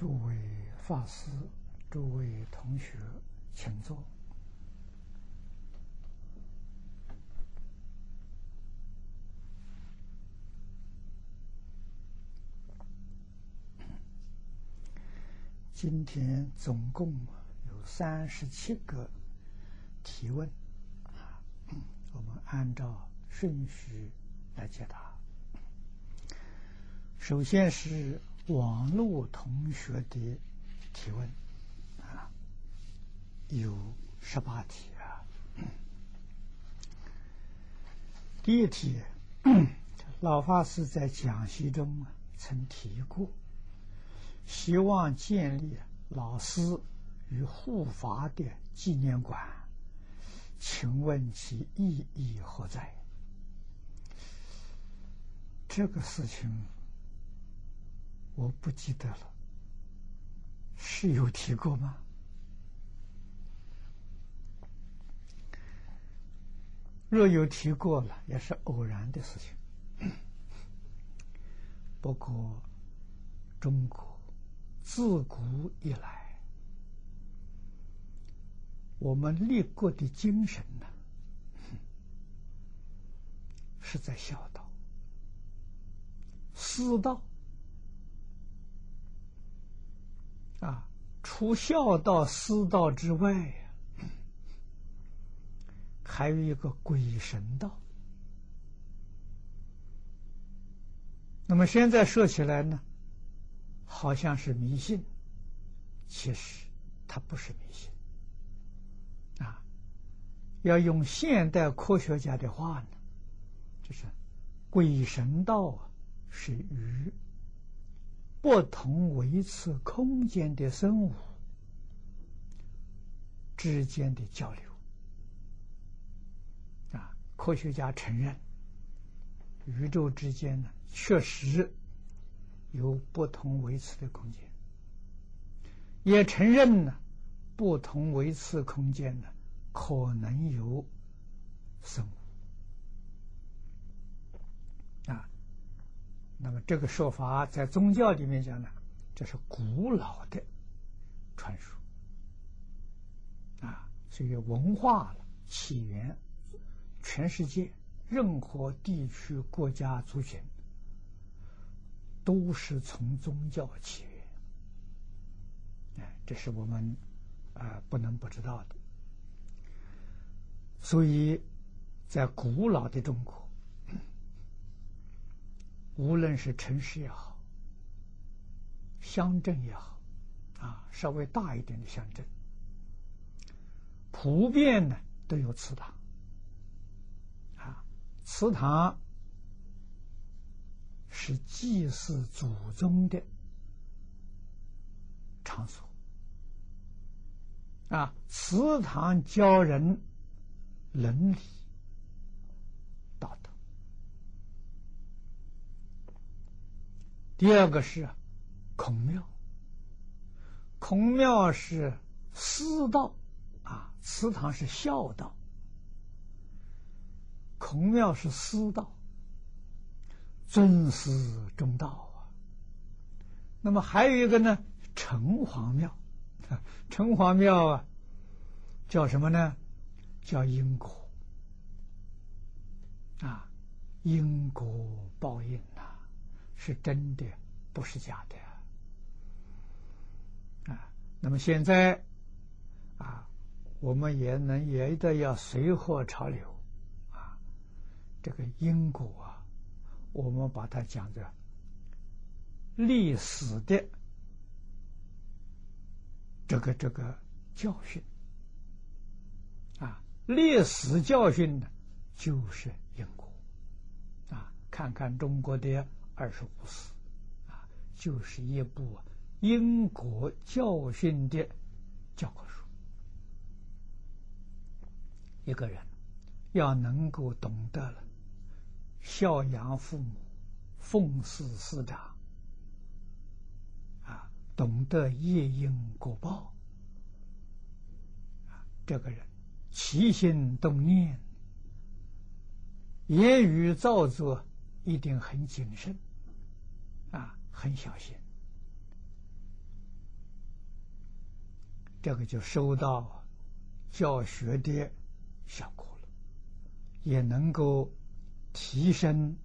诸位法师、诸位同学，请坐。今天总共有三十七个提问，啊，我们按照顺序来解答。首先是。网络同学的提问啊，有十八题啊。第一题，老法师在讲习中曾提过，希望建立老师与护法的纪念馆，请问其意义何在？这个事情。我不记得了，是有提过吗？若有提过了，也是偶然的事情。不过，中国自古以来，我们立国的精神呢，是在孝道、师道。啊，除孝道、师道之外呀，还有一个鬼神道。那么现在说起来呢，好像是迷信，其实它不是迷信。啊，要用现代科学家的话呢，就是鬼神道啊，是与。不同维持空间的生物之间的交流啊，科学家承认宇宙之间呢确实有不同维持的空间，也承认呢不同维持空间呢可能有生物。那么这个说法在宗教里面讲呢，这是古老的传说啊，所以文化起源，全世界任何地区、国家、族群都是从宗教起源，哎，这是我们啊不能不知道的。所以在古老的中国。无论是城市也好，乡镇也好，啊，稍微大一点的乡镇，普遍呢都有祠堂，啊，祠堂是祭祀祖宗的场所，啊，祠堂教人伦理。第二个是孔庙，孔庙是师道啊，祠堂是孝道，孔庙是师道，尊师重道啊。那么还有一个呢，城隍庙，城隍庙啊，叫什么呢？叫因果啊，因果报应呐。是真的，不是假的啊！那么现在啊，我们也能也得要随和潮流啊。这个因果啊，我们把它讲的历史的这个这个教训啊，历史教训呢，就是因果啊。看看中国的。二十五史啊，就是一部因果教训的教科书。一个人要能够懂得了孝养父母、奉事师长啊，懂得业因果报啊，这个人起心动念、言语造作一定很谨慎。啊，很小心这个就收到教学的效果了，也能够提升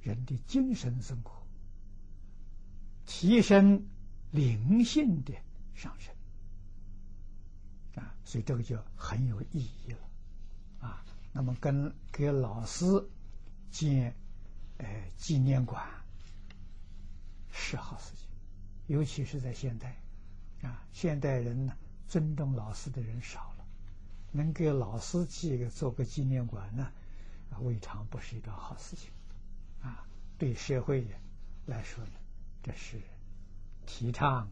人的精神生活，提升灵性的上升啊，所以这个就很有意义了啊。那么跟给老师建呃纪念馆是好事情，尤其是在现代。啊，现代人呢，尊重老师的人少了，能给老师记个做个纪念馆呢，啊，未尝不是一桩好事情。啊，对社会来说呢，这是提倡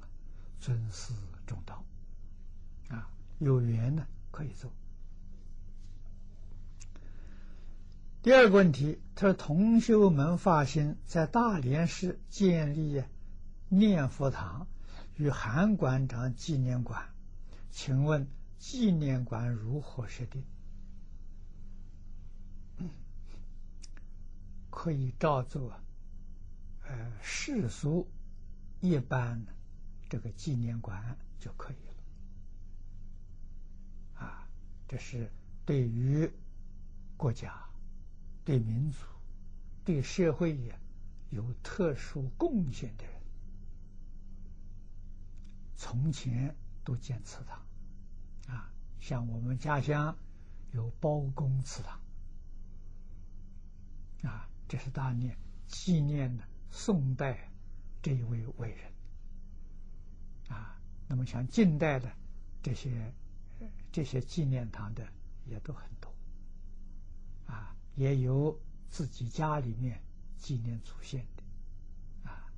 尊师重道。啊，有缘呢可以做。第二个问题，他说同修们发心在大连市建立念佛堂。与韩馆长纪念馆，请问纪念馆如何设定？可以照做，呃，世俗一般这个纪念馆就可以了。啊，这是对于国家、对民族、对社会也有特殊贡献的人。从前都建祠堂，啊，像我们家乡有包公祠堂，啊，这是大念纪念的宋代这一位伟人，啊，那么像近代的这些这些纪念堂的也都很多，啊，也有自己家里面纪念祖先的，啊，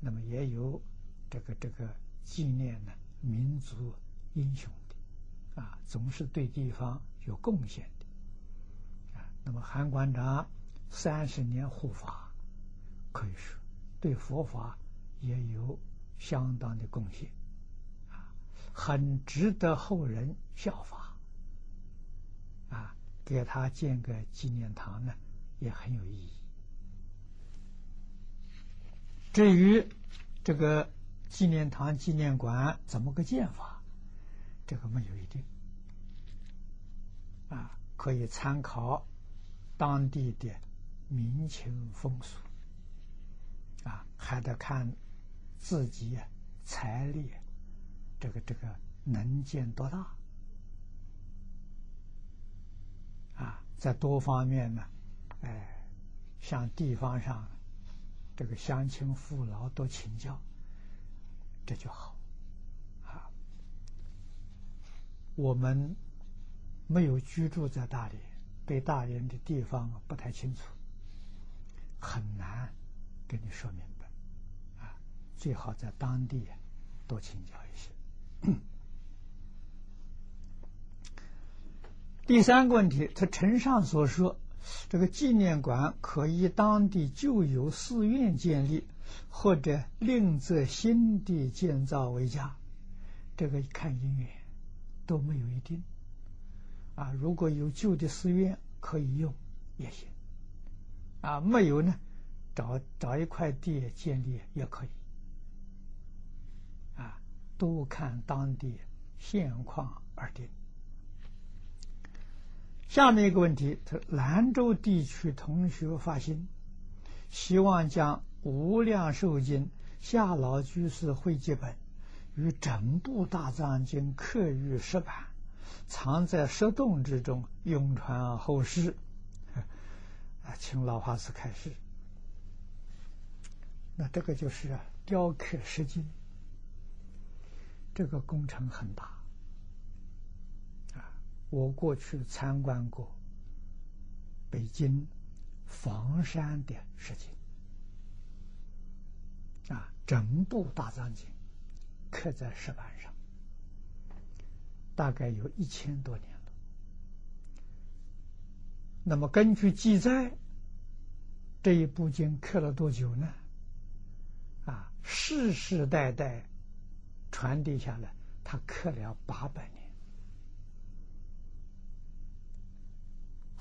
那么也有这个这个。纪念呢民族英雄的啊，总是对地方有贡献的啊。那么韩馆长三十年护法，可以说对佛法也有相当的贡献啊，很值得后人效法。给他建个纪念堂呢，也很有意义。至于这个。纪念堂、纪念馆怎么个建法？这个没有一定啊，可以参考当地的民情风俗啊，还得看自己财力，这个这个能建多大啊，在多方面呢，哎，向地方上这个乡亲父老多请教。这就好，啊，我们没有居住在大连，对大连的地方不太清楚，很难跟你说明白，啊，最好在当地多请教一些。第三个问题，他呈上所说，这个纪念馆可以当地旧有寺院建立。或者另择新的建造为佳，这个看因缘都没有一定。啊，如果有旧的寺院可以用也行，啊，没有呢，找找一块地建立也可以，啊，都看当地现况而定。下面一个问题，他兰州地区同学发心，希望将。《无量寿经》夏老居士汇集本与整部大藏经刻于石板，藏在石洞之中，永传后世。啊，请老法师开示。那这个就是雕刻石经，这个工程很大。我过去参观过北京房山的石经。啊，整部大藏经刻在石板上，大概有一千多年了。那么根据记载，这一部经刻了多久呢？啊，世世代代传递下来，他刻了八百年，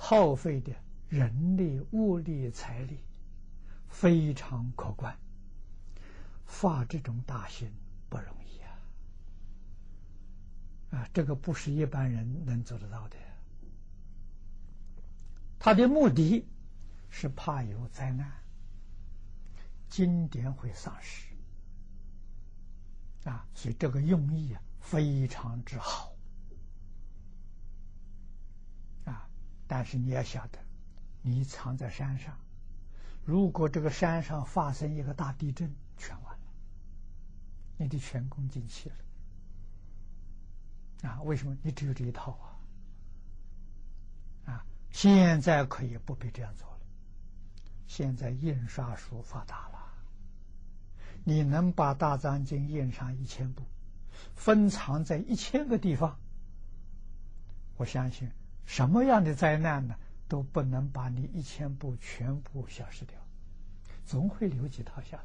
耗费的人力、物力、财力非常可观。发这种大心不容易啊！啊，这个不是一般人能做得到的。他的目的是怕有灾难，经典会丧失啊，所以这个用意啊非常之好但是你要晓得，你藏在山上，如果这个山上发生一个大地震，全完了，你的全功尽弃了啊！为什么？你只有这一套啊！现在可以不必这样做了。现在印刷术发达了，你能把大藏经印上一千部，分藏在一千个地方，我相信什么样的灾难呢，都不能把你一千部全部消失掉，总会留几套下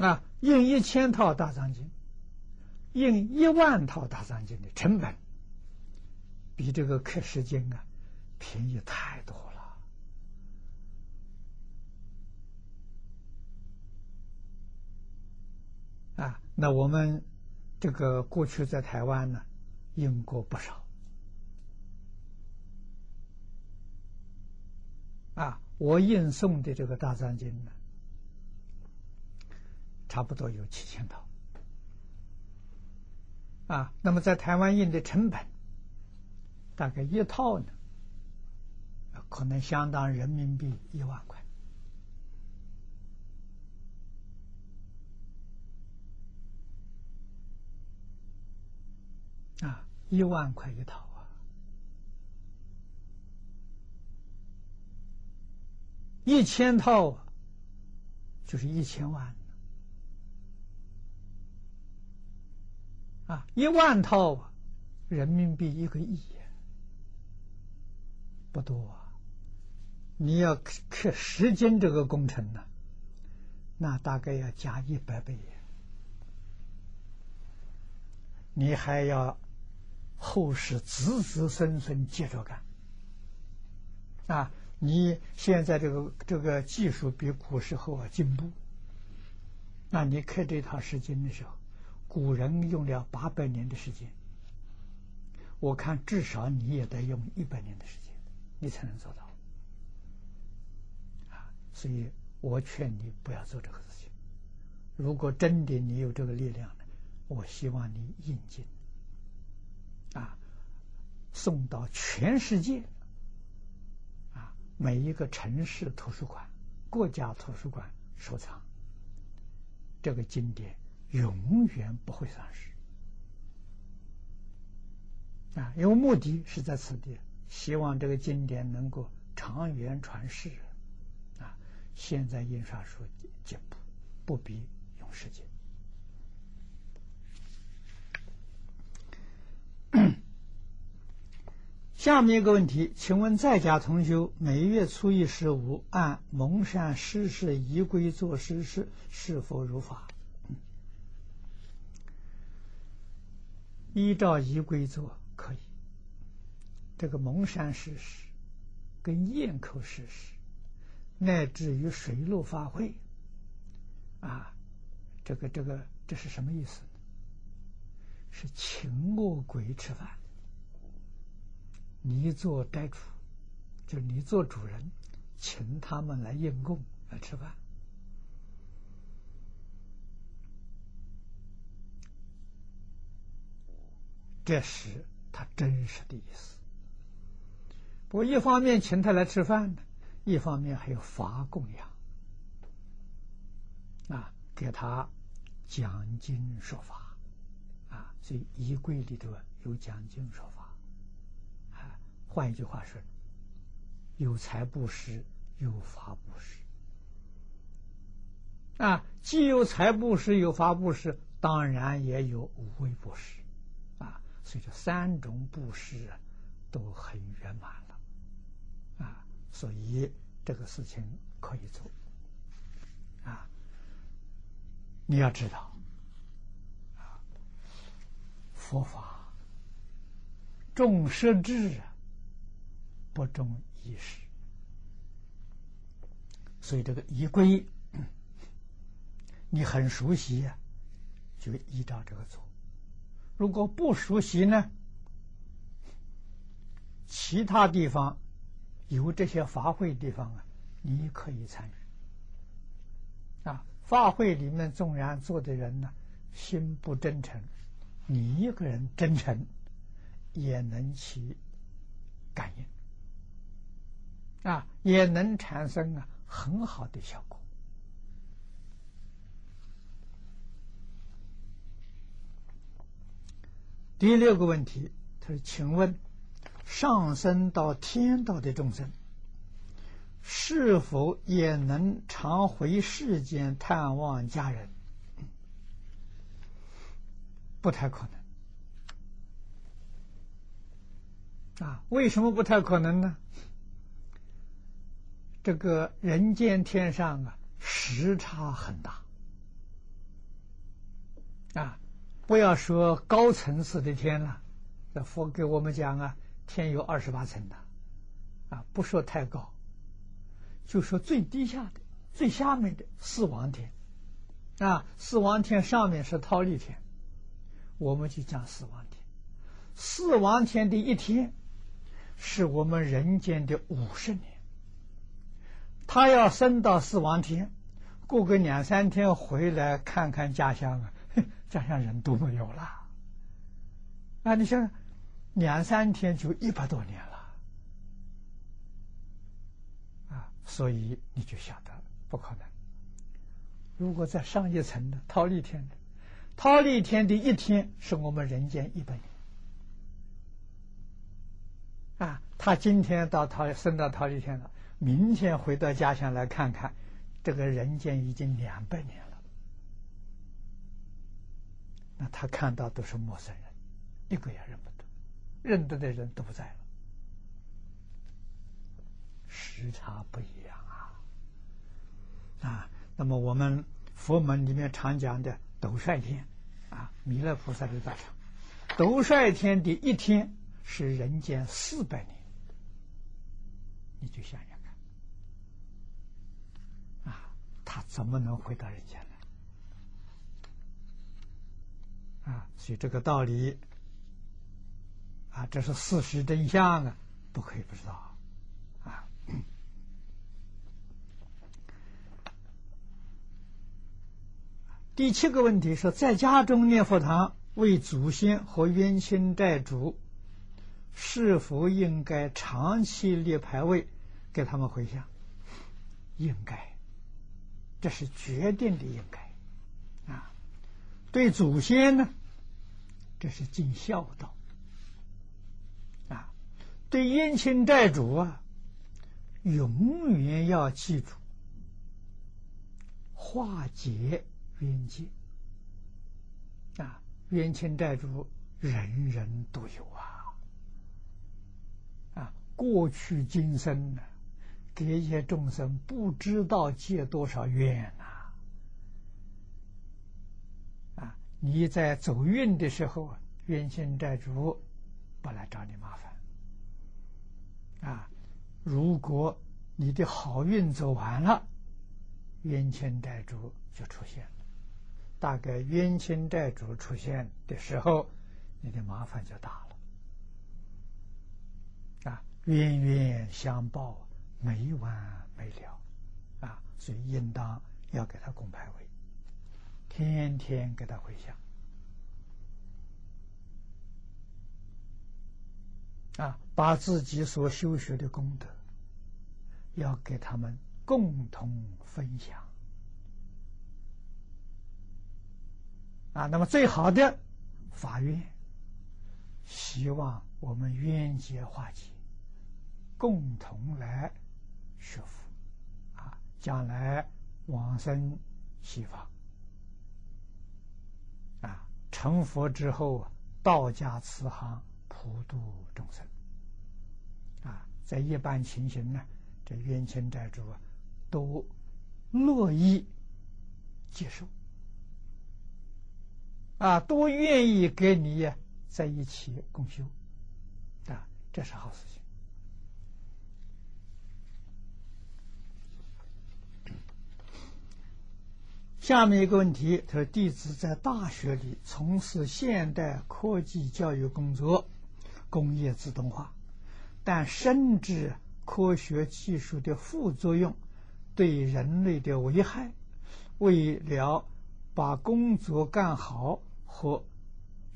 来。啊，印一千套大藏经，印一万套大藏经的成本。比这个刻石经啊便宜太多了啊！那我们这个过去在台湾呢，印过不少啊。我印送的这个大藏经呢，差不多有七千套啊。那么在台湾印的成本。大概一套呢，可能相当人民币一万块啊，一万块一套啊，一千套就是一千万啊，一万套人民币一个亿。不多啊！你要刻十斤这个工程呢，那大概要加一百倍。你还要后世子子孙孙接着干啊！你现在这个这个技术比古时候啊进步，那你刻这套十经的时候，古人用了八百年的时间，我看至少你也得用一百年的时间。你才能做到啊！所以我劝你不要做这个事情。如果真的你有这个力量呢，我希望你引进啊，送到全世界啊，每一个城市图书馆、国家图书馆收藏这个经典，永远不会丧失啊！因为目的是在此地。希望这个经典能够长远传世，啊！现在印刷术进步，不必用时间。下面一个问题，请问在家同修每月初一十五按蒙山施事仪规做施事，是否如法？依照仪规做可以。这个蒙山施食，跟堰口施事，乃至于水陆法会，啊，这个这个这是什么意思？是请恶鬼吃饭，你做斋主，就你做主人，请他们来应供来吃饭，这是他真实的意思。我一方面请他来吃饭呢，一方面还有法供养，啊，给他讲经说法，所以衣柜里头有讲经说法，啊，换一句话说，有财布施，有法布施，啊，既有财布施，有法布施，当然也有无为布施，啊，所以这三种布施啊都很圆满了。啊，所以这个事情可以做啊！你要知道，啊，佛法重实质，不重仪式，所以这个仪规你很熟悉啊，就依照这个做。如果不熟悉呢，其他地方有这些法会地方啊，你可以参与。啊，法会里面纵然做的人呢，心不真诚，你一个人真诚，也能起感应。啊，也能产生啊很好的效果。第六个问题，他说：“请问，上升到天道的众生，是否也能常回世间探望家人？”不太可能。啊，为什么不太可能呢？这个人间天上啊，时差很大啊！不要说高层次的天了，这佛给我们讲啊，天有二十八层的啊，不说太高，就说最低下的、最下面的四王天啊，四王天上面是忉利天，我们就讲四王天。四王天的一天，是我们人间的五十年。他要升到四王天，过个两三天回来看看家乡啊，家乡人都没有了。啊，你想两三天就一百多年了，啊，所以你就晓得不可能。如果在上一层的忉利天的，忉利天的一天是我们人间一百年。啊，他今天到忉升到忉利天了。明天回到家乡来看看，这个人间已经两百年了。那他看到都是陌生人，一个也认不得，认得的人都不在了，时差不一样啊！啊，那么我们佛门里面常讲的斗率天啊，弥勒菩萨的大场，斗率天的一天是人间四百年，你就想想看，啊。他怎么能回到人间来？啊，所以这个道理啊，这是事实真相啊，不可以不知道啊。第七个问题是在家中念佛堂为祖先和冤亲债主，是否应该长期列牌位给他们回向？应该。这是决定的应该啊！对祖先呢，这是尽孝道啊；对冤亲债主啊，永远要记住化解冤结啊！冤亲债主人人都有啊啊！过去今生呢？给一些众生不知道借多少怨呐！啊，你在走运的时候，冤亲债主不来找你麻烦。啊，如果你的好运走完了，冤亲债主就出现了。大概冤亲债主出现的时候，你的麻烦就大了。啊，冤冤相报。没完没了，啊！所以应当要给他供牌位，天天给他回向，啊！把自己所修学的功德，要给他们共同分享，啊！那么最好的法院，希望我们冤结化解，共同来。学佛啊，将来往生西方啊，成佛之后，道家慈航，普度众生啊。在一般情形呢，这冤亲债主啊，都乐意接受啊，都愿意跟你在一起共修啊，这是好事情。下面一个问题，他说：“弟子在大学里从事现代科技教育工作，工业自动化，但深知科学技术的副作用对人类的危害。为了把工作干好和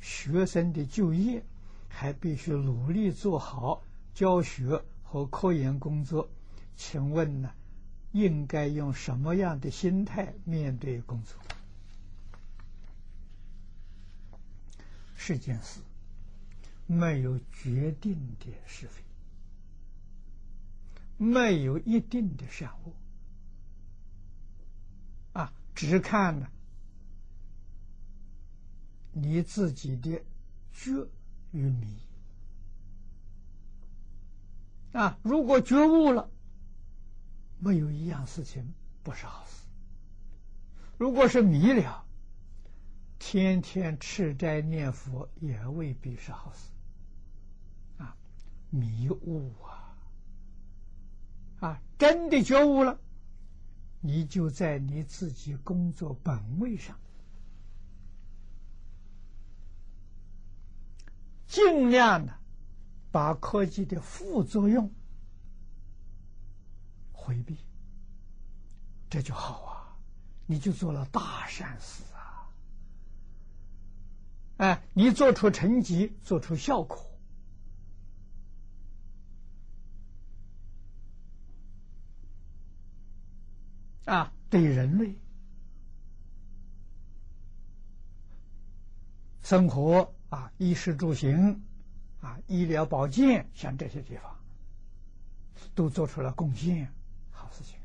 学生的就业，还必须努力做好教学和科研工作。请问呢？”应该用什么样的心态面对工作？是件事，没有决定的是非，没有一定的善恶，啊，只看呢你自己的觉与迷啊，如果觉悟了。没有一样事情不是好事。如果是迷了，天天吃斋念佛也未必是好事。啊，迷雾啊！啊，真的觉悟了，你就在你自己工作本位上，尽量的把科技的副作用。回避，这就好啊！你就做了大善事啊！哎，你做出成绩，做出效果啊，对人类生活啊，衣食住行啊，医疗保健，像这些地方，都做出了贡献。好事情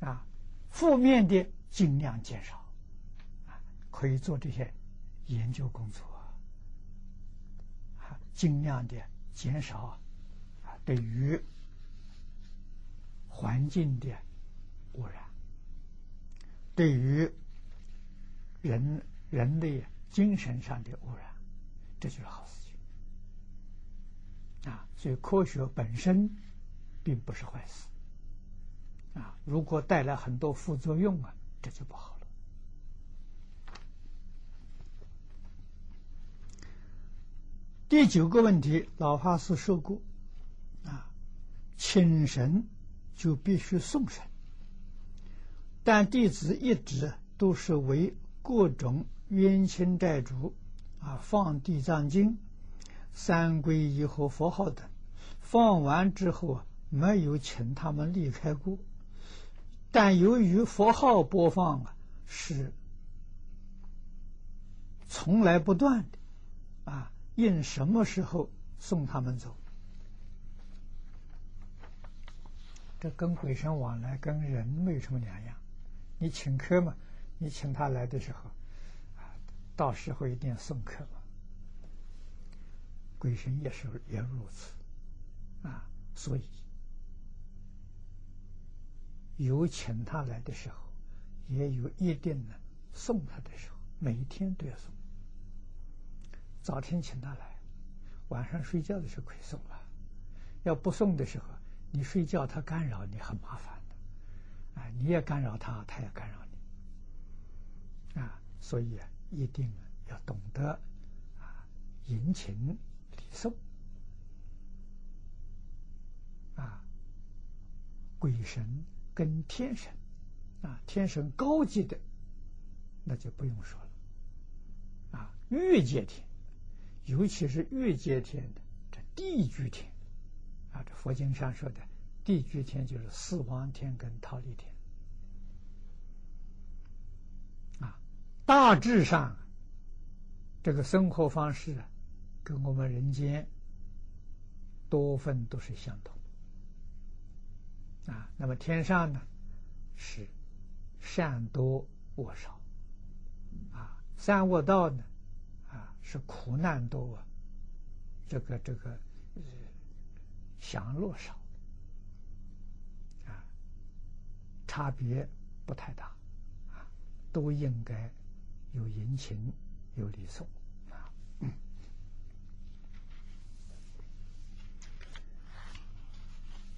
啊，负面的尽量减少啊，可以做这些研究工作啊，尽量的减少啊对于环境的污染，对于人人类精神上的污染，这就是好事情啊。所以科学本身。并不是坏事，啊！如果带来很多副作用啊，这就不好了。第九个问题，老法师说过，啊，请神就必须送神，但弟子一直都是为各种冤亲债主，啊，放地藏经、三皈依和佛号等，放完之后啊。没有请他们离开过，但由于佛号播放啊是从来不断的，啊，应什么时候送他们走？这跟鬼神往来跟人没有什么两样。你请客嘛，你请他来的时候，到时候一定送客嘛。鬼神也是也如此，啊，所以。有请他来的时候，也有一定的送他的时候，每一天都要送。早晨请他来，晚上睡觉的时候可以送了。要不送的时候，你睡觉他干扰你，很麻烦的。啊，你也干扰他，他也干扰你。啊，所以一定要懂得啊，迎请礼送。啊，鬼神。跟天神啊，天神高级的，那就不用说了啊。越界天，尤其是越界天的这地居天啊，这佛经上说的地居天就是四王天跟忉利天大致上，这个生活方式啊，跟我们人间多分都是相同。啊，那么天上呢，是善多恶少，啊，善恶道呢，啊，是苦难多，这个这个享乐少，啊，差别不太大，啊，都应该有人情有礼送。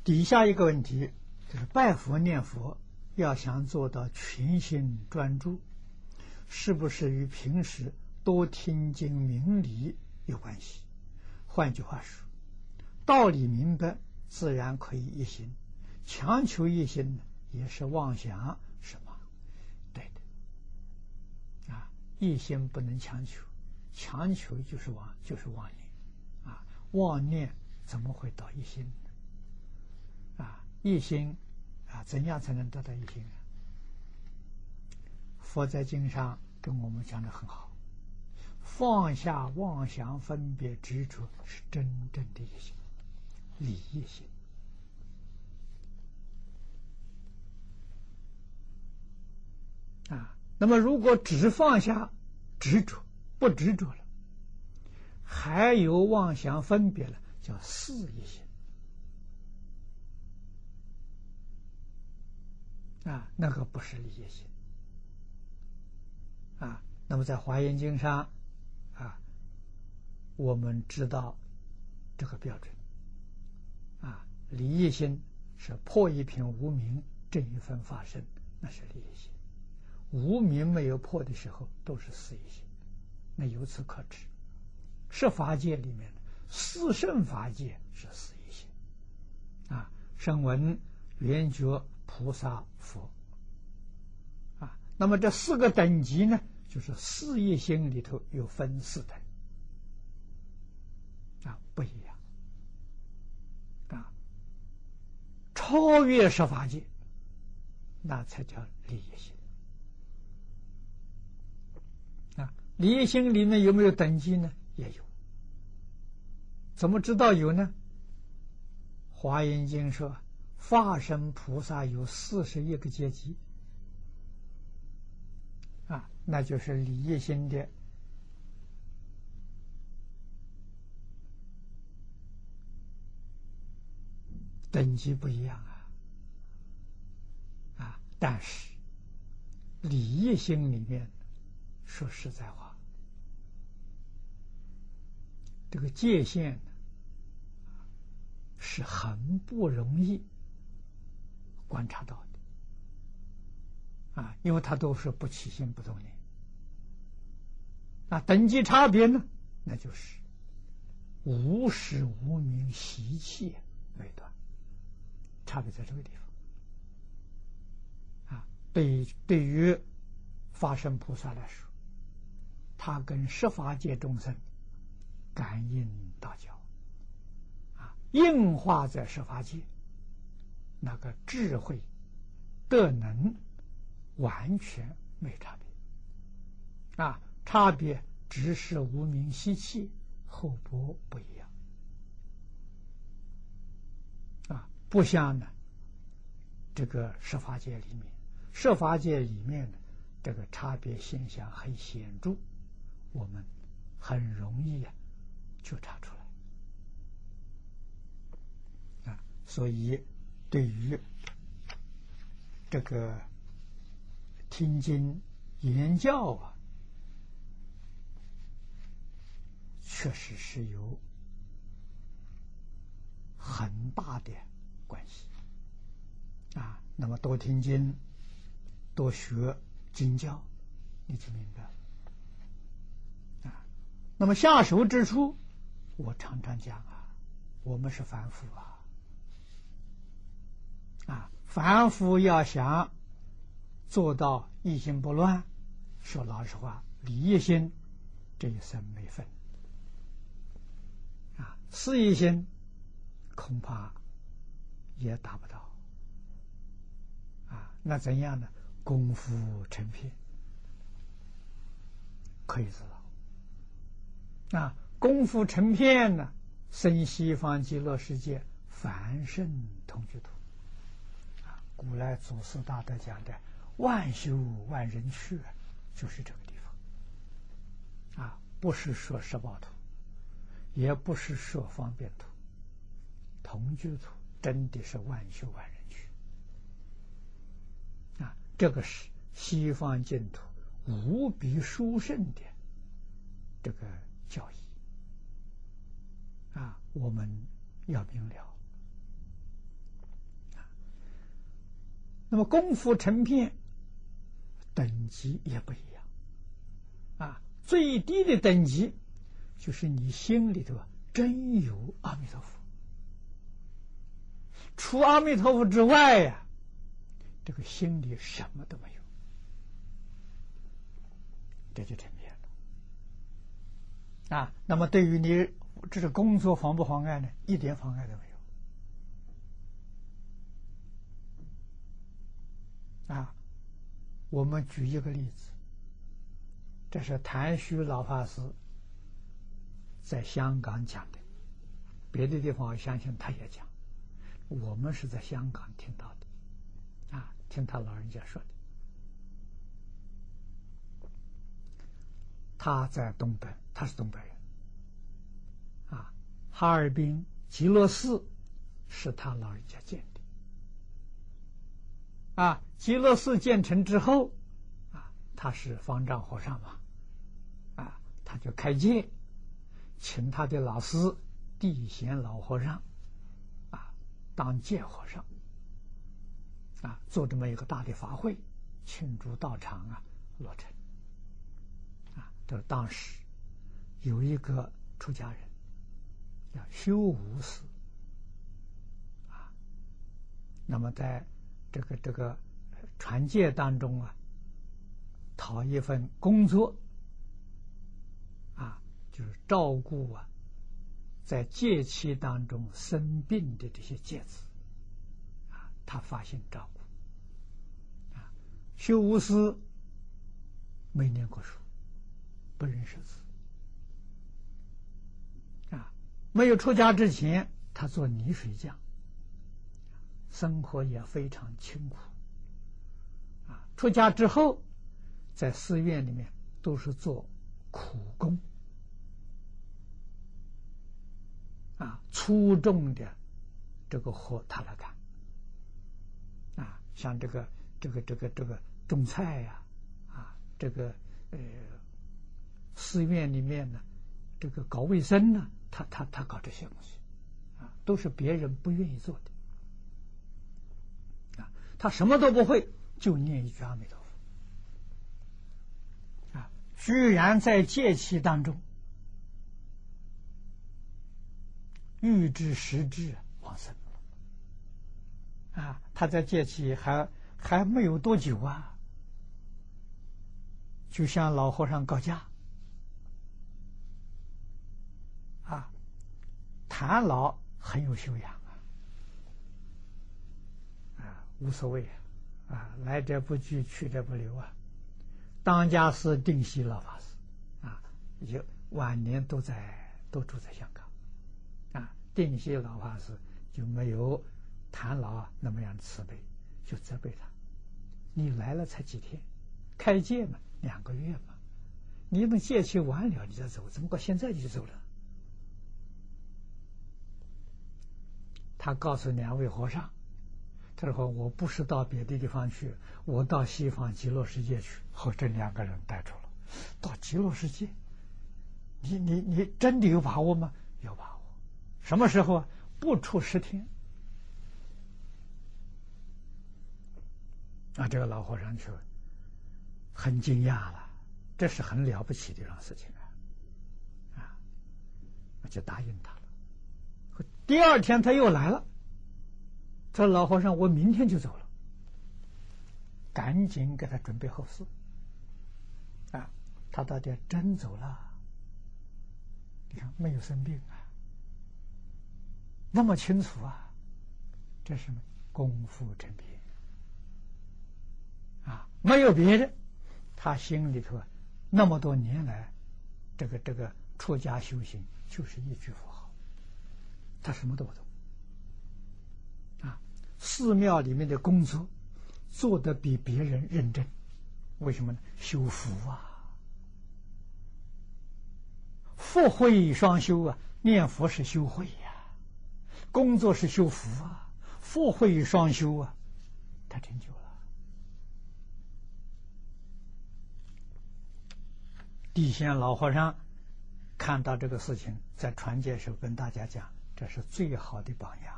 底下一个问题就是拜佛念佛要想做到全心专注，是不是与平时多听经明理有关系？换句话说，道理明白，自然可以一心；强求一心呢，也是妄想，一心不能强求，强求就是妄，就是妄念。啊，妄念怎么会到一心呢？啊，一心。啊，怎样才能得到一心啊？佛在经上跟我们讲的很好，放下妄想、分别、执着，是真正的一心，理一心。啊，那么如果只放下执着，不执着了，还有妄想、分别了，叫四一心。啊，那个不是理业心啊。那么在《华严经》上啊，我们知道这个标准啊，理业心是破一品无名，这一分法身，那是理业心。无名没有破的时候，都是四一心。那由此可知，十法界里面的四圣法界是四一心啊，声闻、缘觉。菩萨、佛，啊，那么这四个等级呢，就是四业心里头有分四等，啊，不一样，啊，超越十法界，那才叫利益心。离，心里面有没有等级呢？也有。怎么知道有呢？《华严经》说。化身菩萨有四十一个阶级，啊，那就是理业心的等级不一样啊，啊，但是理业心里面，说实在话，这个界限是很不容易。观察到的啊，因为它都是不起心不动念那，等级差别呢，那就是无始无明习气未断，差别在这个地方啊。对对于发生菩萨来说，他跟十法界众生感应道教啊，应化在十法界。那个智慧的能完全没差别啊，差别只是无名习气厚薄不一样啊，不像呢这个设法界里面，设法界里面的这个差别现象很显著，我们很容易呀就查出来啊，所以。对于这个听经言教啊，确实是有很大的关系啊。那么多听经，多学经教，你就明白了。那么下手之初，我常常讲啊，我们是凡夫啊。啊，凡夫要想做到一心不乱，说老实话，理一心这一生没分。啊，事一心恐怕也达不到。啊，那怎样呢？功夫成片，可以知道。啊，功夫成片呢，生西方极乐世界，凡圣同居土。啊古来祖师大德讲的“万修万人去”，就是这个地方。啊，不是说十报图，也不是说方便图，同居图真的是万修万人去。啊，这个是西方净土无比殊胜的这个教义。我们要明了。那么功夫成片，等级也不一样。啊，最低的等级就是你心里头真有阿弥陀佛，除阿弥陀佛之外呀，这个心里什么都没有，这就成片了。啊，那么对于你这个工作妨不妨碍呢？一点妨碍都没有。啊，我们举一个例子。这是谭旭老法师在香港讲的，别的地方我相信他也讲。我们是在香港听到的，啊，听他老人家说的。他在东北，他是东北人，哈尔滨极乐寺是他老人家建的，啊，极乐寺建成之后，啊，他是方丈和尚嘛。啊他就开戒，请他的老师地贤老和尚啊当戒和尚啊，做这么一个大的法会庆祝道场啊落成啊。这当时有一个出家人叫修无私啊，那么在这个这个传戒当中啊，讨一份工作。啊就是照顾啊，在戒期当中生病的这些戒子，啊，他发心照顾。啊，修无私没念过书，不认识字。没有出家之前，他做泥水匠，生活也非常清苦。啊，出家之后，在寺院里面都是做苦工。啊，粗重的这个活他来干，啊，像这个这个这个这个种菜呀，啊，这个呃寺院里面呢，这个搞卫生呢，他他他搞这些东西，啊，都是别人不愿意做的，啊，他什么都不会，就念一句阿弥陀佛，啊，居然在戒期当中。欲知实质往生啊！他在戒期还还没有多久啊，就向老和尚告假啊。谭老很有修养啊，啊，无所谓啊，啊，来者不拒，去者不留啊。当家是定西老法师啊，也晚年都在都住在香港。啊定西老法师就没有谭老那么样慈悲，就责备他：“你来了才几天，开戒嘛，两个月嘛，你等戒期完了你再走，怎么过现在就走了？”他告诉两位和尚：“他说我不是到别的地方去，我到西方极乐世界去。”和这两个人带出了，到极乐世界，你你你真的有把握吗？有把握。什么时候？不出十天啊！这个老和尚就很惊讶了，这是很了不起的一桩事情啊！啊，那就答应他。第二天他又来了，这老和尚，我明天就走了，赶紧给他准备后事。啊！他到底真走了，你看没有生病啊。那么清楚啊，这是功夫成品啊，没有别的，他心里头那么多年来，这个这个出家修行就是一句佛号，他什么都不懂啊。寺庙里面的工作做得比别人认真，为什么呢？修福啊，福慧双修啊，念佛是修慧呀。工作是修福啊，福慧双修啊，他成就了。地仙老和尚看到这个事情，在传戒时候跟大家讲，这是最好的榜样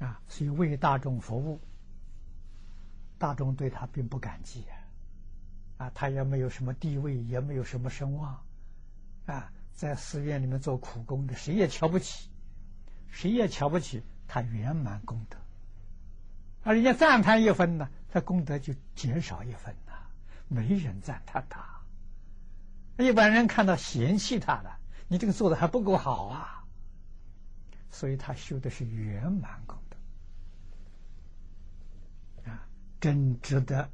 啊，啊所以为大众服务，大众对他并不感激啊，啊，他也没有什么地位，也没有什么声望，啊，在寺院里面做苦工的，谁也瞧不起，谁也瞧不起他圆满功德，啊，人家赞叹一分呢，他功德就减少一分呐，没人赞叹他，一般人看到嫌弃他的，你这个做的还不够好啊，所以他修的是圆满功德啊。真值得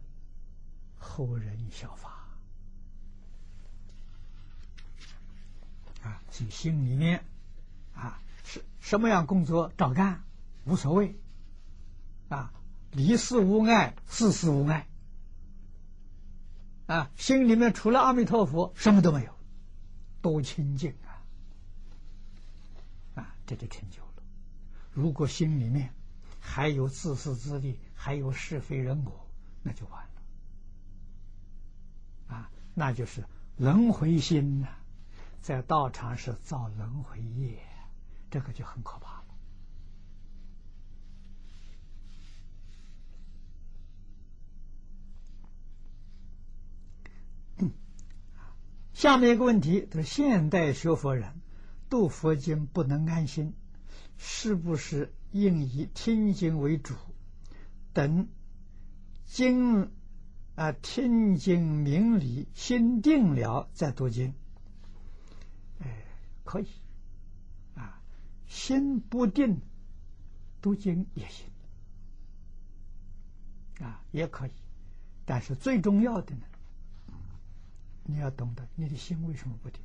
后人效法啊！所以心里面啊，是什么样工作照干，无所谓啊，离世无碍，事事无碍啊！心里面除了阿弥陀佛，什么都没有，多清净啊！啊，这就成就了。如果心里面还有自私自利，还有是非人我，那就完了啊！那就是轮回心呐，在道场是造轮回业，这个就很可怕了。下面一个问题就是：现代学佛人读佛经不能安心，是不是应以听经为主？等经啊，听经明理，心定了再读经，哎，可以啊，心不定读经也行啊，也可以，但是最重要的呢，你要懂得你的心为什么不定。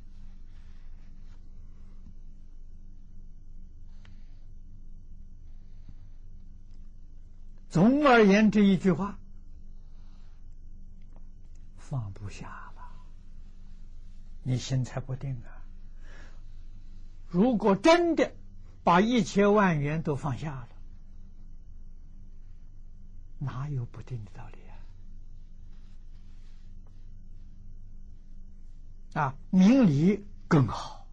总而言之，一句话，放不下了，你心才不定啊！如果真的把一千万元都放下了，哪有不定的道理啊？啊，明理更好，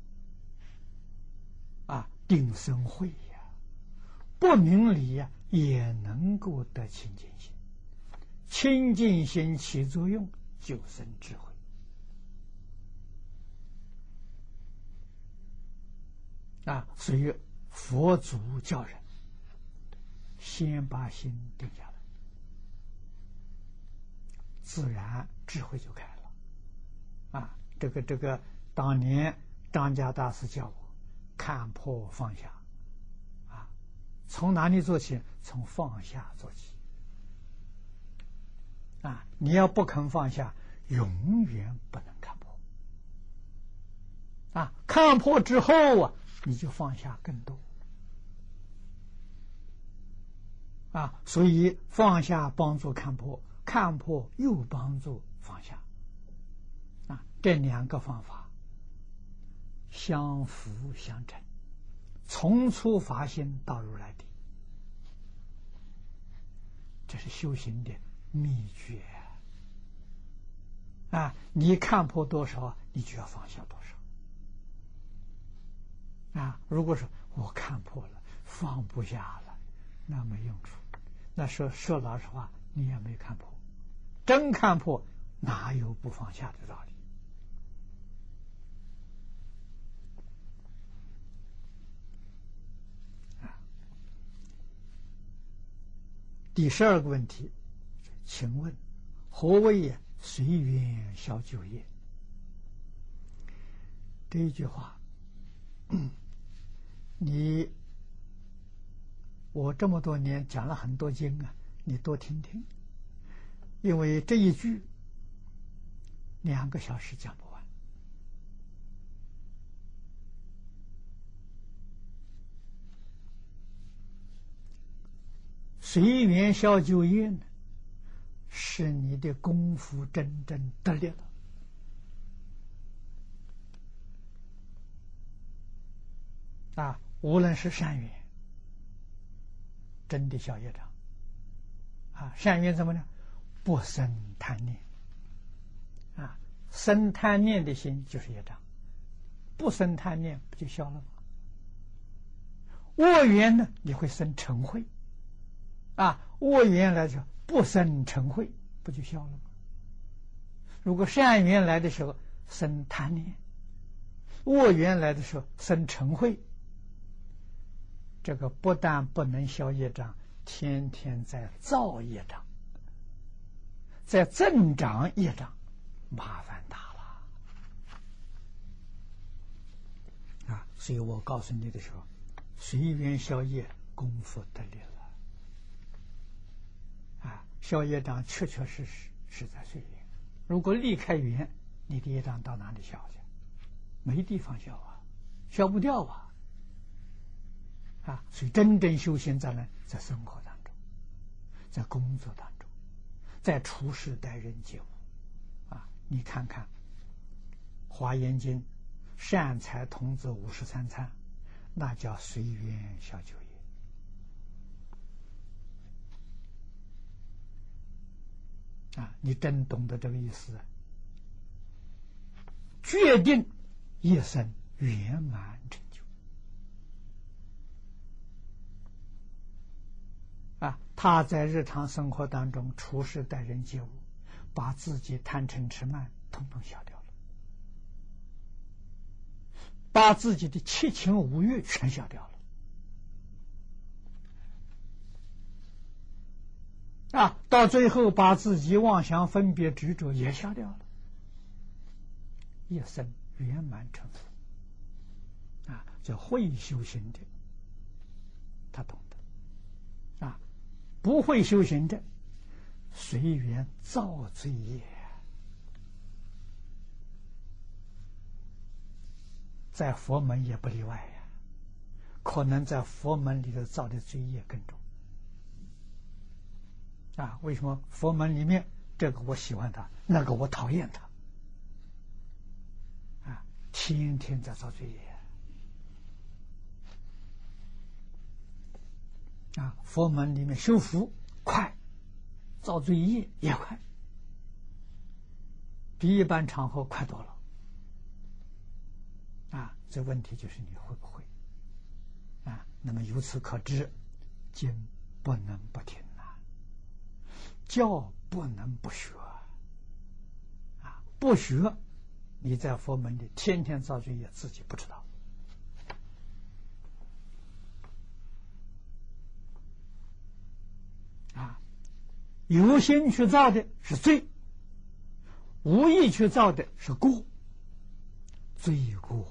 啊，定生慧呀，不明理呀。也能够得清净心，清净心起作用，就生智慧啊！所以佛祖教人先把心定下来，自然智慧就开了啊！这个这个，当年张家大师教我看破放下。啊从哪里做起？从放下做起。啊，你要不肯放下，永远不能看破。啊，看破之后啊，你就放下更多。啊，所以放下帮助看破，看破又帮助放下。这两个方法相辅相成。从初发心到如来地，这是修行的秘诀啊！你看破多少，你就要放下多少啊！如果说我看破了，放不下了，那没用处。那说说老实话，你也没看破。真看破，哪有不放下的道理？第十二个问题，请问何谓随缘消旧业？这一句话，你我这么多年讲了很多经啊，你多听听，因为这一句两个小时讲不完随缘消旧业呢，是你的功夫真正得力了啊！无论是善缘，真的消业障啊！善缘怎么呢？不生贪念啊！生贪念的心就是业障，不生贪念不就消了吗？恶缘呢？你会生嗔恚。啊，恶缘来说不生嗔恚，不就消了吗？如果善缘来的时候生贪念，恶缘来的时候生嗔恚，这个不但不能消业障，天天在造业障，在增长业障，麻烦大了啊！所以我告诉你的时候，随缘消业，功夫得力了。消业障确确实实是在随缘。如果离开缘，你的业障到哪里消去？没地方消啊，消不掉啊！啊，所以真正修行在呢，在生活当中，在工作当中，在处事待人接物啊！你看看《华严经》，善财童子五十三参，那叫随缘消九业。啊，你真懂得这个意思，决定一生圆满成就。啊，他在日常生活当中处事待人接物，把自己贪嗔痴慢统统消掉了，把自己的七情五欲全消掉了。啊，到最后把自己妄想、分别、执着也消掉了，一生圆满成佛。啊，叫会修行的，他懂得；啊，不会修行的，随缘造罪业，在佛门也不例外呀。可能在佛门里头造的罪业更重。啊，为什么佛门里面这个我喜欢他，那个我讨厌他？啊，天天在造罪业。啊，佛门里面修福快，造罪业也快，比一般场合快多了。啊，这问题就是你会不会？啊，那么由此可知，经不能不听。教不能不学啊！不学，你在佛门里天天造罪业，自己不知道啊！有心去造的是罪，无意去造的是过，罪过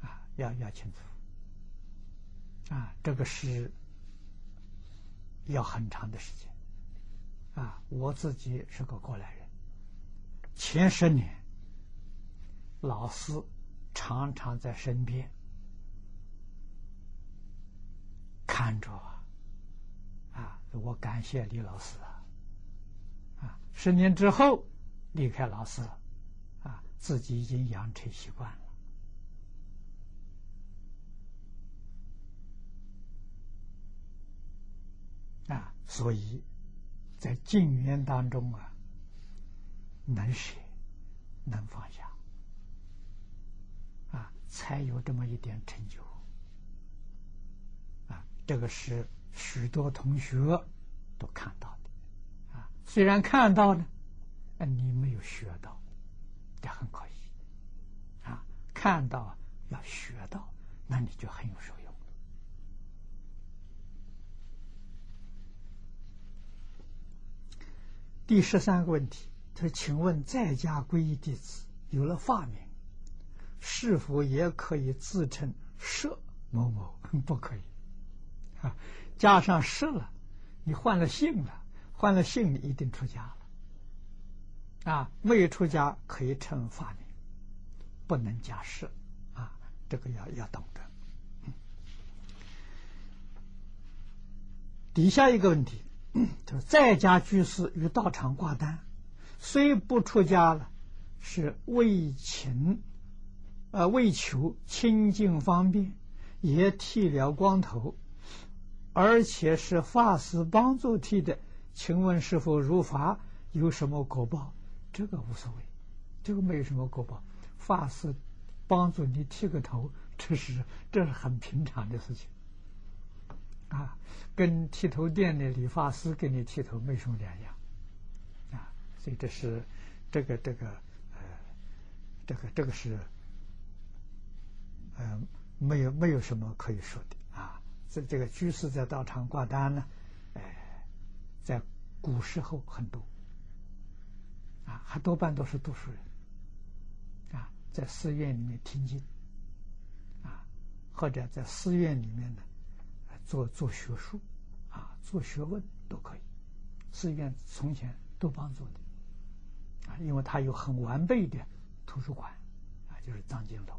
啊！要要清楚。啊，这个是要很长的时间。啊，我自己是个过来人，前十年老师常常在身边看着啊，啊，我感谢李老师啊，啊，十年之后离开老师，啊，自己已经养成习惯了。啊，所以，在静缘当中啊，能舍，能放下，啊，才有这么一点成就。啊，这个是许多同学都看到的，啊，虽然看到呢，啊，你没有学到，这很可惜，啊，看到要学到，那你就很有受用。第十三个问题，他说：“请问在家皈依弟子有了法名，是否也可以自称舍某某？不可以啊！加上舍了，你换了姓了，换了姓你一定出家了啊！未出家可以称法名，不能加舍啊！这个要要懂得。底下一个问题。”他说：“在家居士与道场挂单，虽不出家了，是为情，呃，为求清净方便，也剃了光头，而且是法师帮助剃的。请问是否如法？有什么果报？这个无所谓，这个没有什么果报。法师帮助你剃个头，这是这是很平常的事情，啊，跟剃头店的理发师给你剃头没什么两样，啊，所以这是这个这个呃，这个这个是，呃，没有没有什么可以说的啊。这这个居士在道场挂单呢，哎，在古时候很多，啊，还多半都是读书人，啊，在寺院里面听经啊。或者在寺院里面呢，做做学术，啊，做学问都可以。寺院从前都帮助的，啊，因为它有很完备的图书馆，啊，就是藏经楼。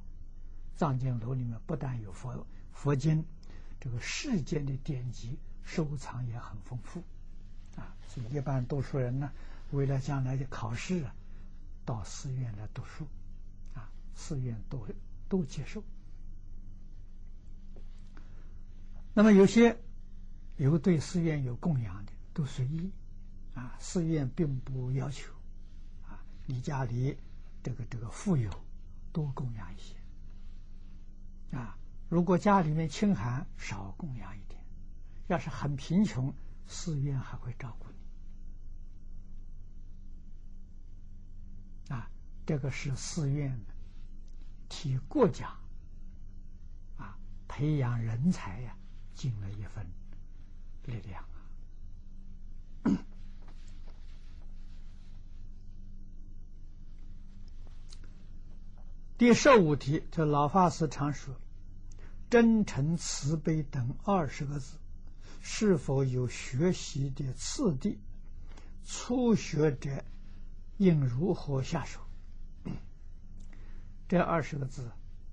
藏经楼里面不但有佛佛经，这个世间的典籍收藏也很丰富，啊，所以一般读书人呢，为了将来的考试啊，到寺院来读书，啊，寺院都都接受。那么有些有对寺院有供养的，都随意啊。寺院并不要求啊，你家里这个这个富有，多供养一些啊。如果家里面清寒，少供养一点。要是很贫穷，寺院还会照顾你啊。这个是寺院替国家啊培养人才呀。尽了一份力量啊！第十五题，这老法师常说“真诚慈悲”等二十个字，是否有学习的次第？初学者应如何下手？这二十个字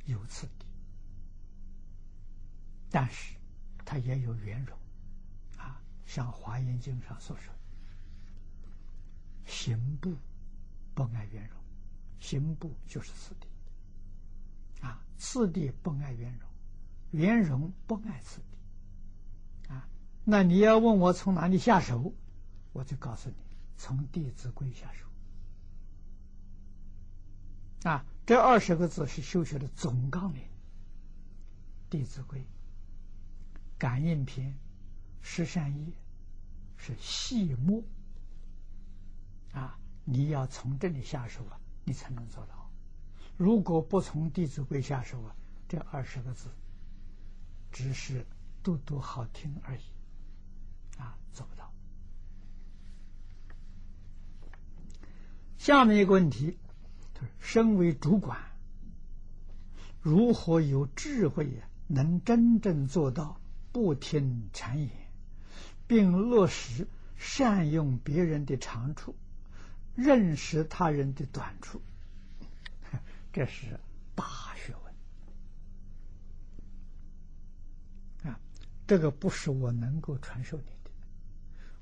有次第，但是。也有圆融，啊，像《华严经》上所说：“行部不爱圆融，行部就是次第，啊，次第不爱圆融，圆融不爱次第，啊，那你要问我从哪里下手，我就告诉你，从《弟子规》下手，啊，这二十个字是修学的总纲领，《弟子规》。”感应篇、十善业是细末啊！你要从这里下手啊，你才能做到。如果不从《弟子规》下手啊，这二十个字只是读读好听而已啊，做不到。下面一个问题，就是身为主管，如何有智慧呀，能真正做到？不听谗言，并落实善用别人的长处，认识他人的短处，这是大学问啊！这个不是我能够传授你的，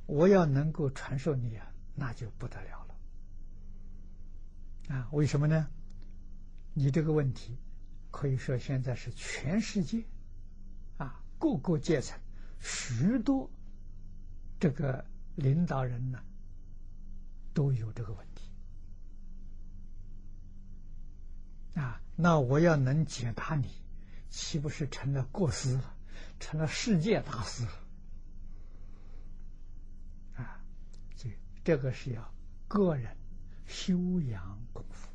我要能够传授你啊，那就不得了了啊！为什么呢？你这个问题可以说现在是全世界。各个阶层，许多这个领导人呢，都有这个问题啊。那我要能解答你，岂不是成了过失了，成了世界大师了？啊，这这个是要个人修养功夫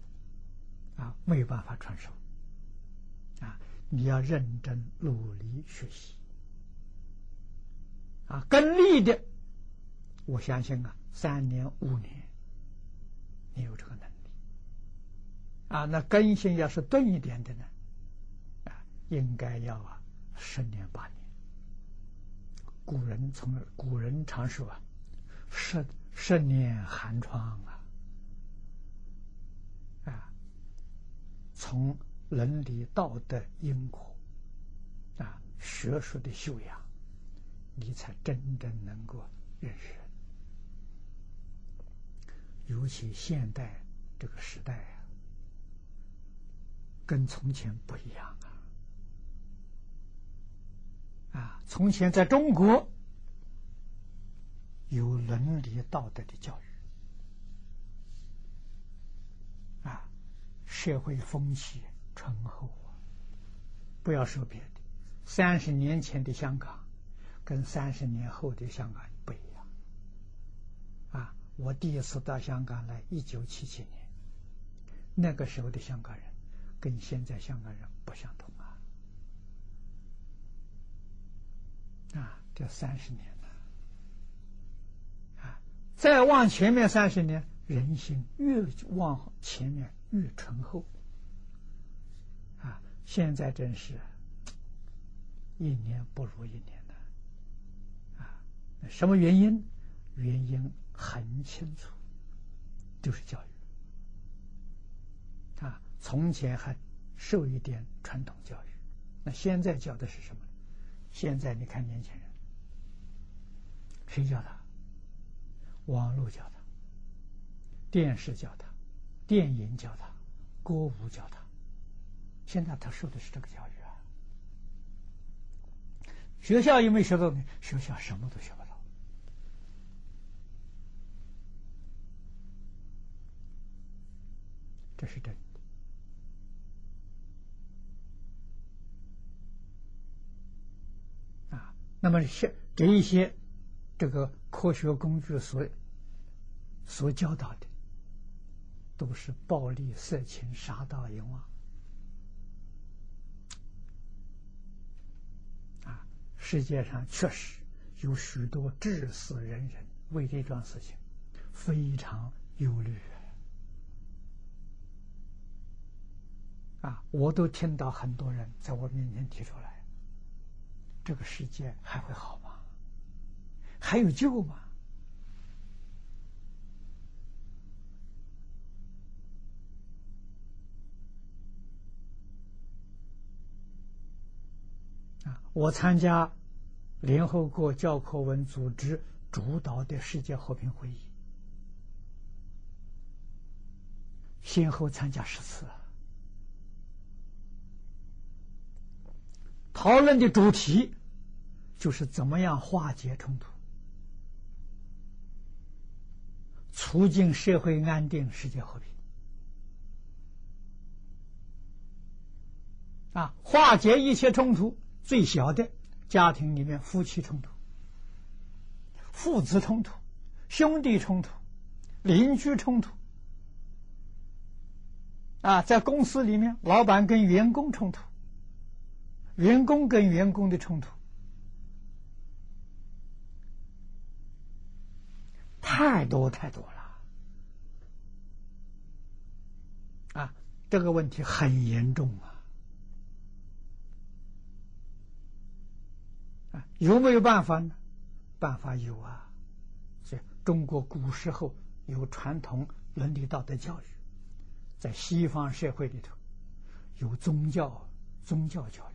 啊，没有办法传授。你要认真努力学习啊！跟力的，我相信啊，三年五年，你有这个能力啊。那根性要是钝一点的呢，啊，应该要啊十年八年。古人从古人常说啊，十十年寒窗啊，啊，从。伦理道德因果啊，学术的修养，你才真正能够认识。尤其现代这个时代啊，跟从前不一样啊！啊，从前在中国有伦理道德的教育啊，社会风气。醇厚不要说别的，三十年前的香港跟三十年后的香港不一样。啊，我第一次到香港来，一九七七年，那个时候的香港人跟现在香港人不相同啊！啊，这三十年了，啊，再往前面三十年，人心越往前面越醇厚。现在真是一年不如一年的啊！什么原因？原因很清楚，就是教育啊。从前还受一点传统教育，那现在教的是什么？现在你看年轻人，谁教他？网络教他，电视教他，电影教他，歌舞教他。现在他受的是这个教育啊，学校有没有学到呢？学校什么都学不到这是真的啊。那么，些给一些这个科学工具所所教导的，都是暴力、色情、杀盗、淫妄。世界上确实有许多至死人人为这桩事情非常忧虑啊！我都听到很多人在我面前提出来：这个世界还会好吗？还有救吗？我参加。联合国教科文组织主导的世界和平会议，先后参加十次，讨论的主题就是怎么样化解冲突，促进社会安定、世界和平。啊，化解一切冲突，最小的。家庭里面夫妻冲突、父子冲突、兄弟冲突、邻居冲突，啊，在公司里面，老板跟员工冲突，员工跟员工的冲突，太多太多了，啊，这个问题很严重啊。啊，有没有办法呢？办法有啊！所以中国古时候有传统伦理道德教育，在西方社会里头有宗教宗教教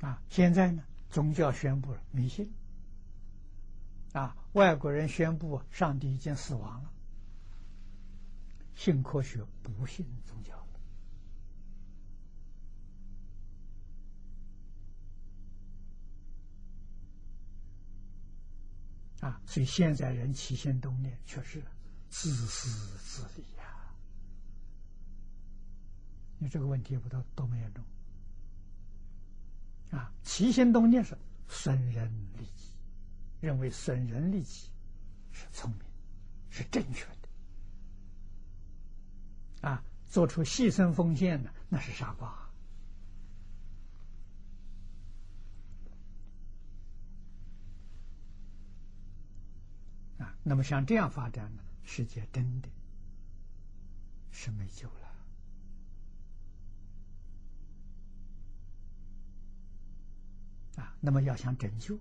育啊。现在呢，宗教宣布了迷信啊，外国人宣布上帝已经死亡了，信科学不信宗教。啊，所以现在人起心动念，确实自私自利呀。你这个问题不知道多么严重啊！起心动念是损人利己，认为损人利己是聪明，是正确的。啊，做出牺牲奉献的那是傻瓜。那么像这样发展呢，世界真的是没救了啊！那么要想拯救，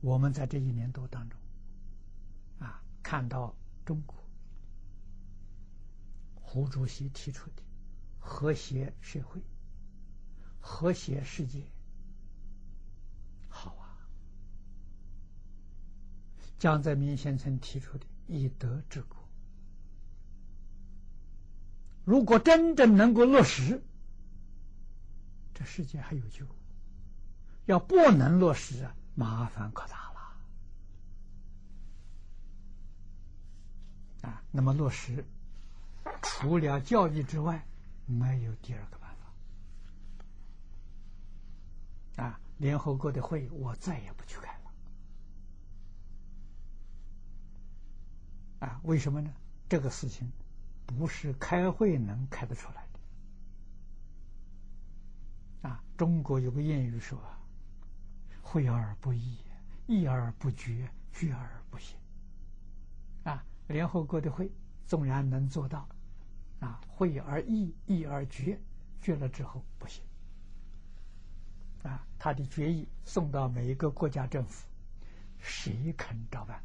我们在这一年多当中啊，看到中国胡主席提出的和谐社会、和谐世界。江泽民先生提出的以德治国，如果真正能够落实，这世界还有救；要不能落实啊，麻烦可大了。啊，那么落实，除了教育之外，没有第二个办法。啊，联合国的会我再也不去开。啊，为什么呢？这个事情不是开会能开得出来的。啊，中国有个谚语说：“会而不议，议而不决，决而不行。”啊，联合国的会纵然能做到，啊，会而议，议而决，决了之后不行。啊，他的决议送到每一个国家政府，谁肯照办？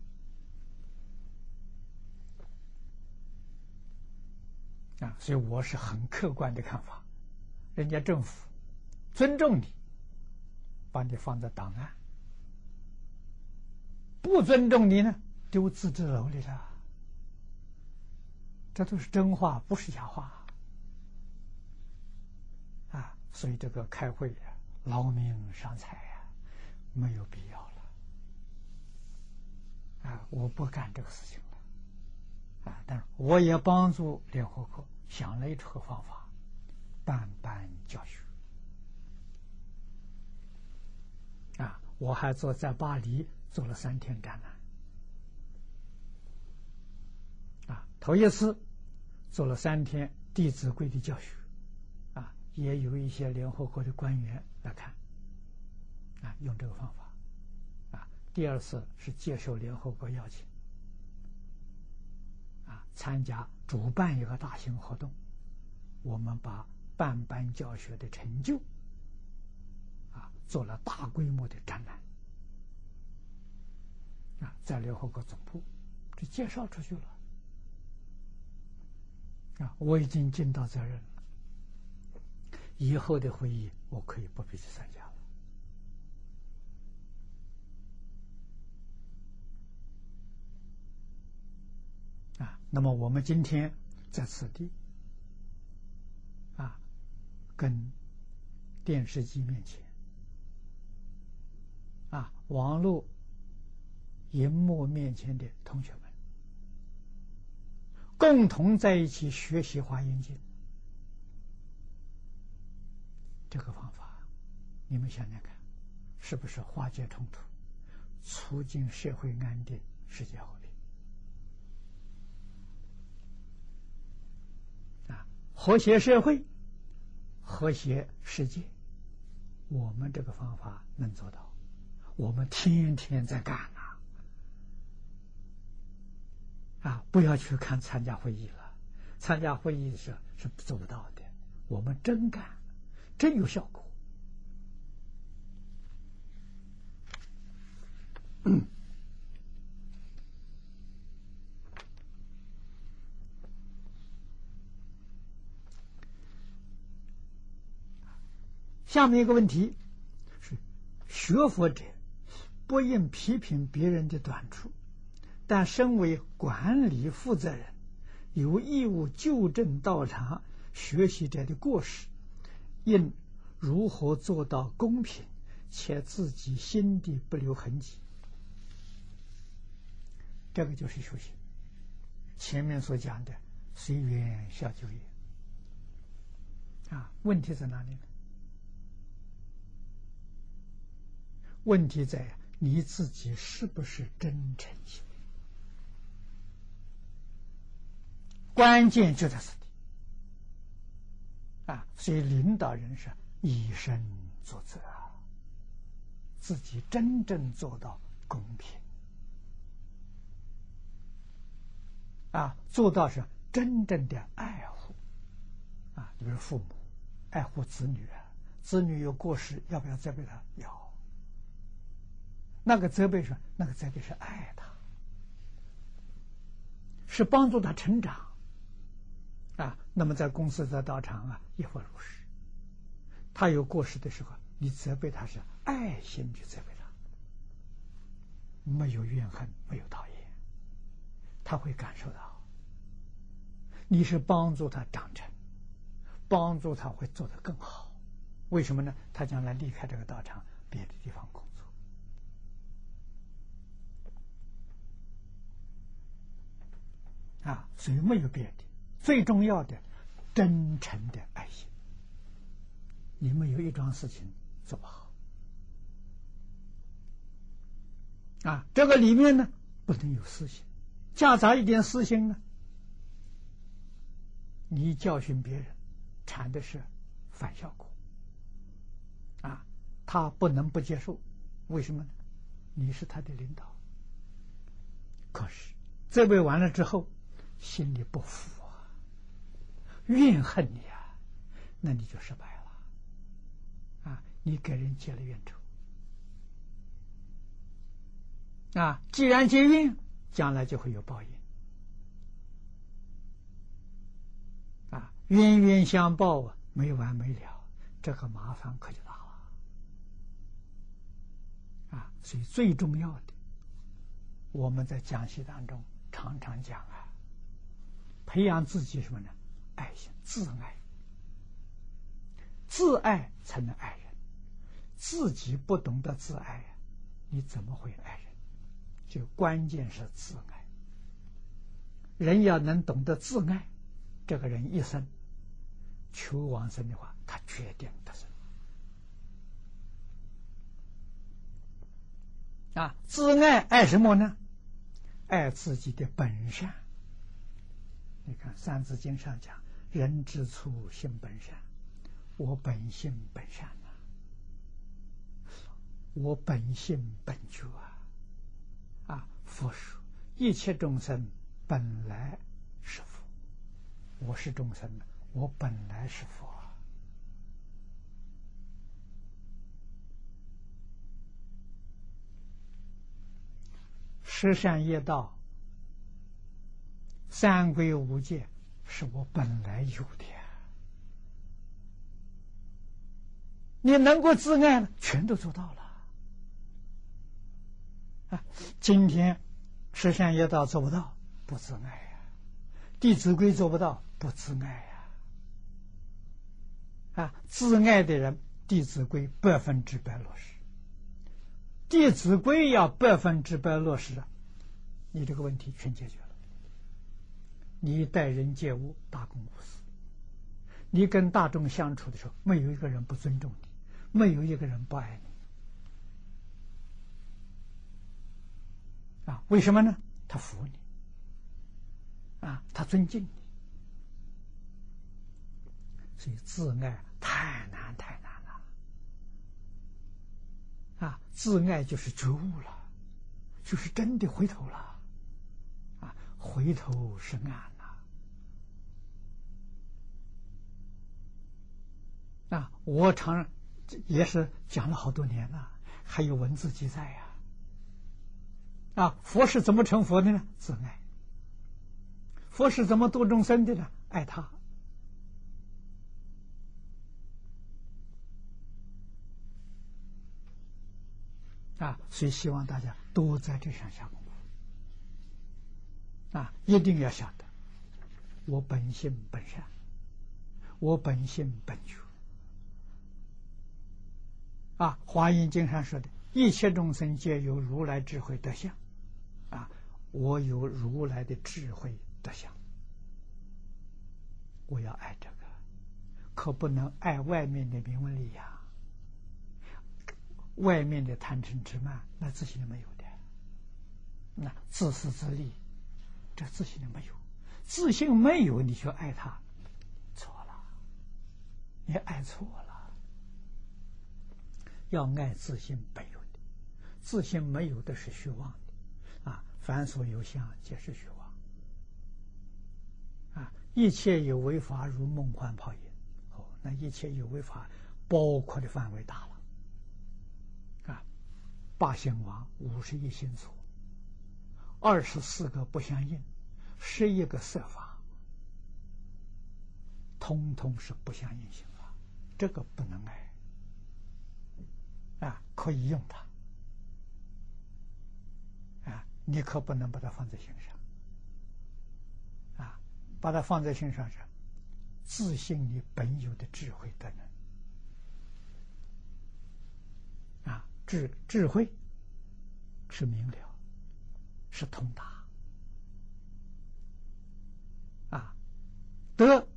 啊，所以我是很客观的看法，人家政府尊重你，把你放在档案；不尊重你呢？丢自治楼里了，这都是真话，不是假话啊！所以这个开会呀，劳民伤财呀，没有必要了啊！我不干这个事情啊！但是我也帮助联合国想了一个方法，办班教学啊！我还做在巴黎做了三天展览。啊头一次做了三天《弟子规》的教学，啊，也有一些联合国的官员来看，啊，用这个方法，啊，第二次是接受联合国邀请，参加主办一个大型活动，我们把办班教学的成就，啊，做了大规模的展览，啊，在联合国总部就介绍出去了。啊，我已经尽到责任了。以后的会议，我可以不必去参加那么我们今天在此地，啊，跟电视机面前，啊，网络荧幕面前的同学们。共同在一起学习华严经，这个方法，你们想想看，是不是化解冲突，促进社会安定、世界和平？啊，和谐社会，和谐世界，我们这个方法能做到，我们天天在干啊。啊，不要去看参加会议了，参加会议是是做不到的。我们真干，真有效果。嗯下面一个问题是：学佛者不应批评别人的短处。但身为管理负责人，有义务纠正道场学习者的过失，应如何做到公平且自己心底不留痕迹？这个就是修行。前面所讲的随缘下就业啊，问题在哪里呢？问题在你自己是不是真诚心？关键就在此地啊！所以领导人是以身作则啊，自己真正做到公平啊，做到是真正的爱护啊。比如父母爱护子女啊，子女有过失，要不要责备他？要。那个责备是那个责备是爱他，是帮助他成长。啊，那么在公司在道场啊，也会如是。他有过失的时候，你责备他是爱心去责备他，没有怨恨，没有讨厌，他会感受到你是帮助他长成，帮助他会做得更好。为什么呢？他将来离开这个道场，别的地方工作。啊，所以没有别的，最重要的，真诚的爱心。你们有一桩事情做不好，啊，这个里面呢不能有私心，夹杂一点私心呢，你教训别人，产的是反效果，啊，他不能不接受，为什么呢？你是他的领导，可是这位完了之后。心里不服啊，怨恨你啊，那你就失败了，啊，你给人结了怨仇，啊，既然结怨，将来就会有报应，啊，冤冤相报啊，没完没了，这个麻烦可就大了，啊，所以最重要的，我们在讲习当中常常讲啊。培养自己什么呢？爱心、自爱，自爱才能爱人。自己不懂得自爱呀，你怎么会爱人？就关键是自爱。人要能懂得自爱，这个人一生求往生的话，他决定得生。啊，自爱爱什么呢？爱自己的本善。你看《三字经》上讲：“人之初，性本善。”我本性本善呐，我本性本觉啊！啊，佛说一切众生本来是佛，我是众生，我本来是佛。十善业道。三归五戒是我本来有的，你能够自爱了，全都做到了。啊，今天十善业道做不到，不自爱呀；弟子规做不到，不自爱呀。啊，自爱的人，弟子规百分之百落实。弟子规要百分之百落实了，你这个问题全解决了。你待人接物大公无私，你跟大众相处的时候，没有一个人不尊重你，没有一个人不爱你。啊，为什么呢？他服你，啊，他尊敬你，所以自爱太难太难了。啊，自爱就是觉悟了，就是真的回头了，啊，回头是岸。啊，我常也是讲了好多年了，还有文字记载呀。啊，佛是怎么成佛的呢？自爱。佛是怎么度众生的呢？爱他。啊，所以希望大家多在这上下功夫。啊，一定要晓得，我本性本善，我本性本觉。啊，《华严经》上说的一切众生皆有如来智慧德相，啊，我有如来的智慧德相，我要爱这个，可不能爱外面的名利养，外面的贪嗔痴慢，那自信没有的，那自私自利，这自信没有，自信没有，你就爱他，错了，你爱错了。要爱自信本有的，自信没有的是虚妄的，啊，凡所有相皆是虚妄，啊，一切有为法如梦幻泡影，哦，那一切有为法包括的范围大了，啊，八心王五十一心所，二十四个不相应，十一个色法，通通是不相应性法，这个不能爱。啊，可以用它，啊，你可不能把它放在心上，啊，把它放在心上是自信你本有的智慧的能，啊，智智慧是明了，是通达，啊德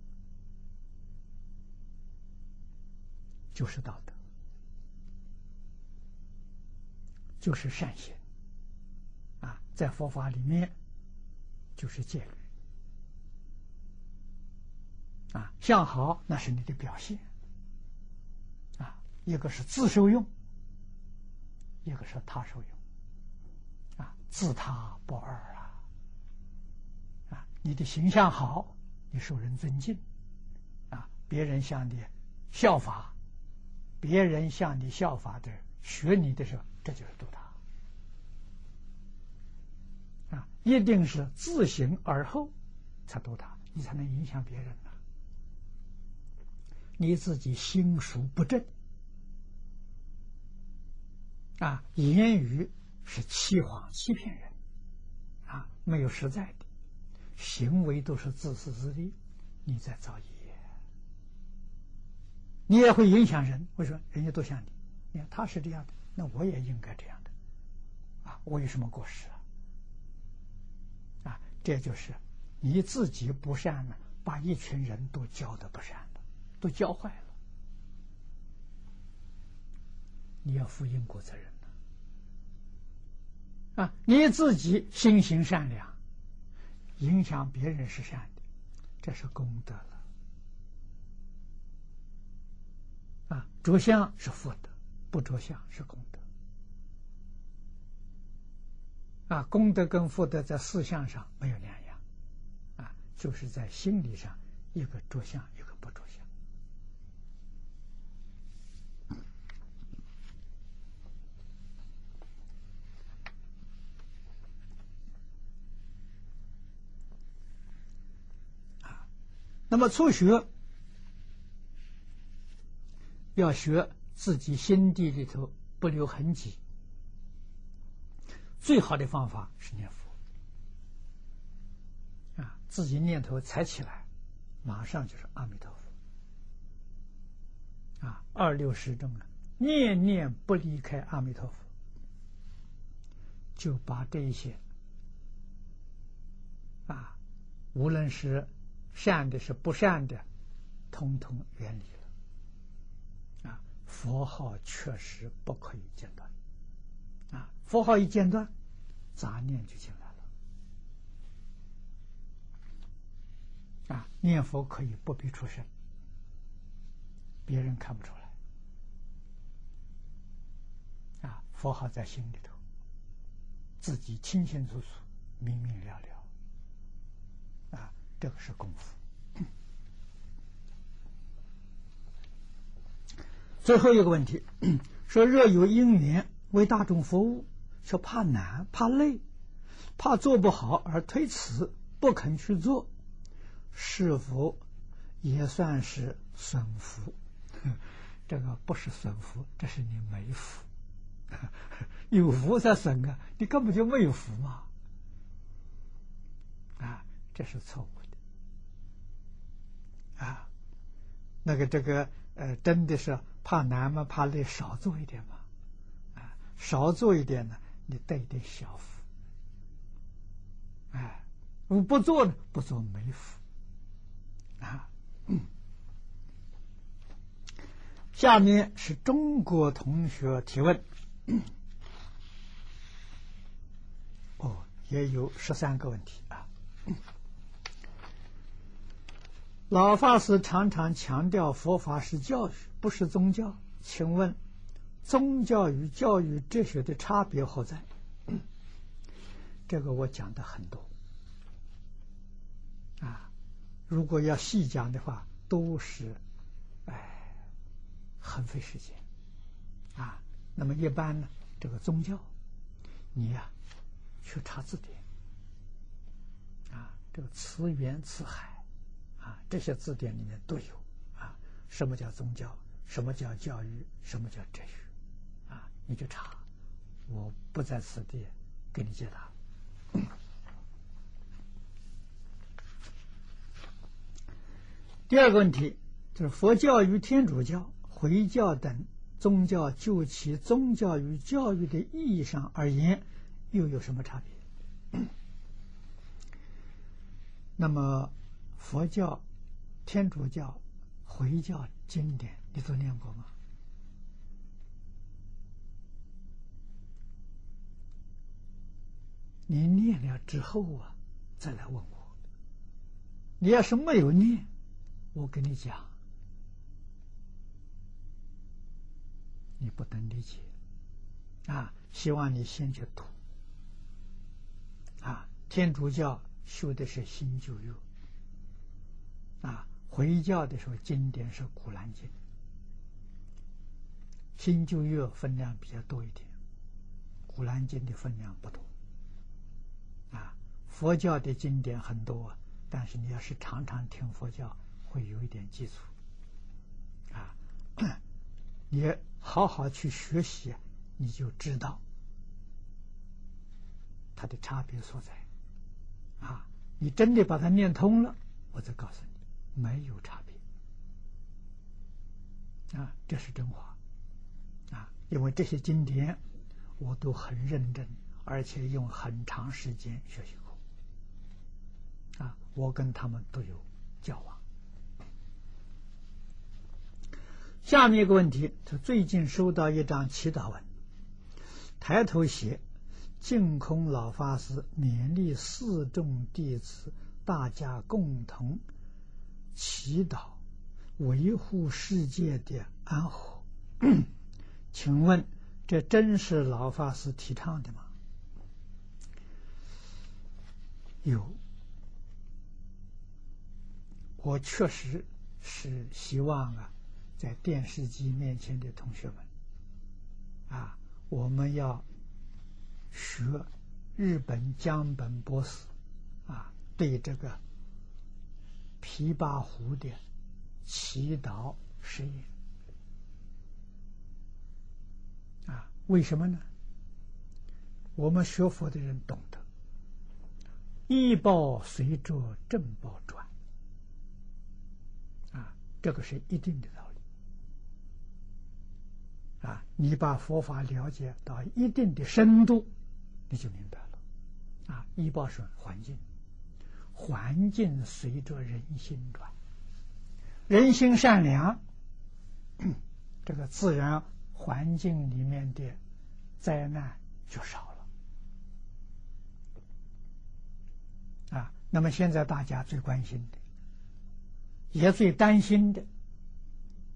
就是道德，就是善行。啊，在佛法里面就是戒律。啊，相好那是你的表现。啊，一个是自受用，一个是他受用。啊，自他不二啊。啊，你的形象好，你受人尊敬。啊，别人向你效法。别人向你效法的、学你的时候，这就是度他啊！一定是自行而后才度他，你才能影响别人呢。你自己心术不正啊，言语是欺谎、欺骗人啊，没有实在的行为，都是自私自利，你在造业。你也会影响人。我说，人家都像你，你看他是这样的，那我也应该这样的，啊，我有什么过失啊？啊，这就是你自己不善呢，把一群人都教的不善了，都教坏了。你要负因果责任啊，你自己心行善良，影响别人是善的，这是功德了。啊，着相是福德，不着相是功德。啊，功德跟福德在思想上没有两样，啊，就是在心理上，一个着相，一个不着相。啊，那么初学。要学自己心地里头不留痕迹，最好的方法是念佛啊！自己念头才起来，马上就是阿弥陀佛啊！二六十中啊，念念不离开阿弥陀佛，就把这一些啊，无论是善的，是不善的，通通远离。佛号确实不可以间断，啊！佛号一间断，杂念就进来了，啊！念佛可以不必出声，别人看不出来，啊！佛号在心里头，自己清清楚楚、明明了了，啊！这个是功夫。最后一个问题，说若有因缘为大众服务，说怕难、怕累、怕做不好而推辞不肯去做，是否也算是损福？这个不是损福，这是你没福。有福才损啊，你根本就没有福嘛！啊，这是错误的。啊，那个这个呃，真的是。怕难嘛？怕累，少做一点嘛，啊，少做一点呢，你得一点小福，哎，我不做呢，不做没福，啊。下面是中国同学提问，哦，也有十三个问题啊。老法师常常强调佛法是教育。不是宗教，请问宗教与教育哲学的差别何在？这个我讲的很多啊，如果要细讲的话，都是哎很费时间啊。那么一般呢，这个宗教，你呀去查字典啊，这个词源词海啊，这些字典里面都有啊。什么叫宗教？什么叫教育？什么叫哲学？啊，你去查，我不在此地给你解答。第二个问题就是佛教与天主教、回教等宗教，就其宗教与教育的意义上而言，又有什么差别？那么佛教天主教、回教经典，你都念过吗？你念了之后啊，再来问我。你要是没有念，我跟你讲，你不能理解。啊，希望你先去读。啊，天主教修的是新旧约，啊，回教的时候经典是古兰经，新旧约分量比较多一点，古兰经的分量不多。啊，佛教的经典很多，但是你要是常常听佛教，会有一点基础。啊，你好好去学习，你就知道它的差别所在。啊，你真的把它念通了，我再告诉你，没有差别。啊，这是真话。啊，因为这些经典我都很认真。而且用很长时间学习过，啊，我跟他们都有交往。下面一个问题，他最近收到一张祈祷文，抬头写：“净空老法师勉励四众弟子，大家共同祈祷，维护世界的安和。”请问，这真是老法师提倡的吗？有，我确实是希望啊，在电视机面前的同学们，啊，我们要学日本江本博士啊对这个琵琶湖的祈祷实验啊，为什么呢？我们学佛的人懂得。一报随着正报转，啊，这个是一定的道理。啊，你把佛法了解到一定的深度，你就明白了。啊，一报是环境，环境随着人心转，人心善良，这个自然环境里面的灾难就少了。啊，那么现在大家最关心的，也最担心的，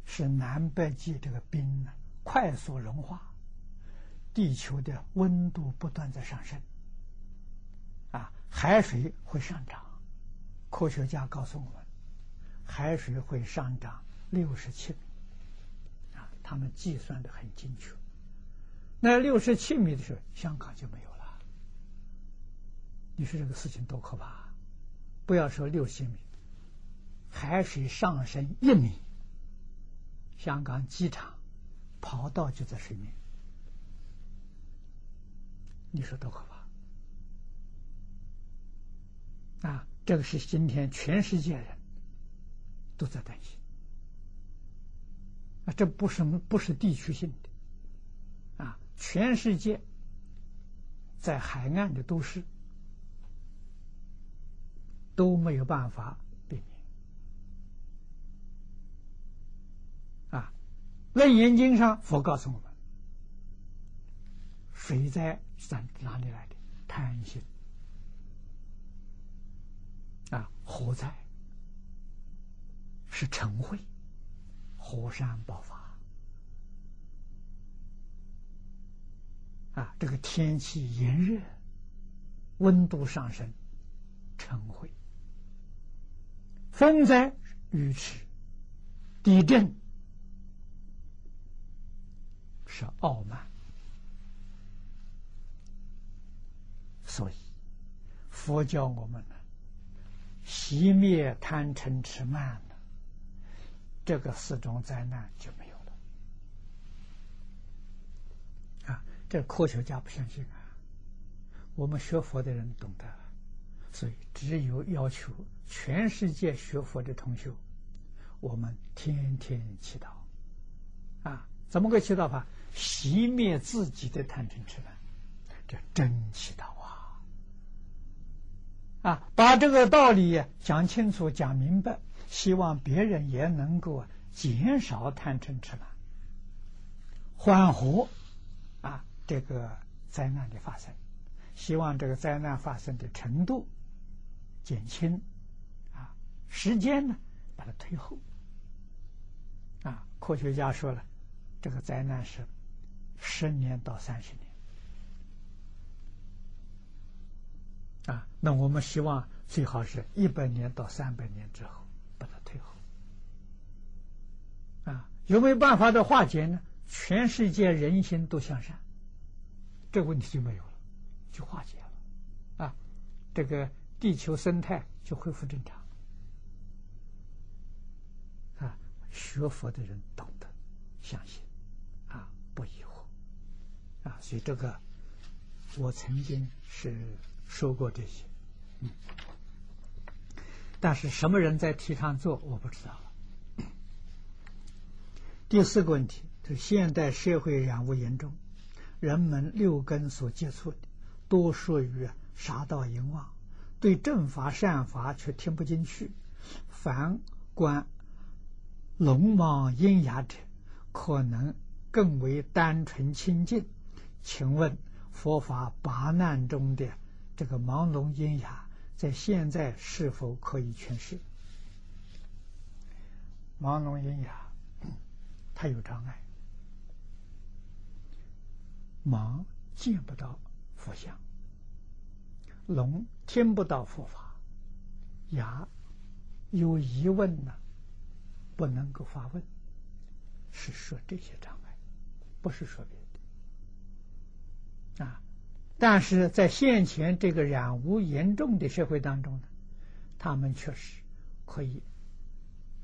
是南北极这个冰呢快速融化，地球的温度不断在上升，啊，海水会上涨，科学家告诉我们，海水会上涨六十七米，啊，他们计算的很精确，那六十七米的时候，香港就没有了。你说这个事情多可怕！不要说六千米，海水上升一米，香港机场跑道就在水面，你说多可怕！啊，这个是今天全世界人都在担心啊，这不是不是地区性的啊，全世界在海岸的都市。都没有办法避免啊！《楞严经》上佛告诉我们：水灾是哪里来的？贪心啊！火灾是尘秽，火山爆发啊！这个天气炎热，温度上升，尘秽。风灾、雨池、地震是傲慢，所以佛教我们呢，熄灭贪嗔痴慢了，这个四种灾难就没有了。啊，这科学家不相信啊，我们学佛的人懂得。所以，只有要求全世界学佛的同学，我们天天祈祷，啊，怎么个祈祷法？熄灭自己的贪嗔痴慢，这真祈祷啊！把这个道理讲清楚、讲明白，希望别人也能够减少贪嗔痴慢，缓和啊这个灾难的发生，希望这个灾难发生的程度减轻，啊，时间呢把它推后，啊，科学家说了，这个灾难是十年到三十年。啊，那我们希望最好是一百年到三百年之后把它退后。啊，有没有办法的化解呢？全世界人心都向善，这个问题就没有了，就化解了。啊，这个地球生态就恢复正常。啊，学佛的人懂得，相信，啊，不疑惑。啊，所以这个我曾经是。说过这些，嗯，但是什么人在提倡做，我不知道了。第四个问题，是现代社会染污严重，人们六根所接触的多属于杀盗淫妄，对正法善法却听不进去，反观龙王阴雅者，可能更为单纯清净。请问佛法八难中的？这个盲聋喑哑在现在是否可以诠释？盲聋喑哑，他有障碍，盲见不到佛像，聋听不到佛法，哑有疑问呢，不能够发问，是说这些障碍，不是说别的啊。但是在现前这个染污严重的社会当中呢，他们确实可以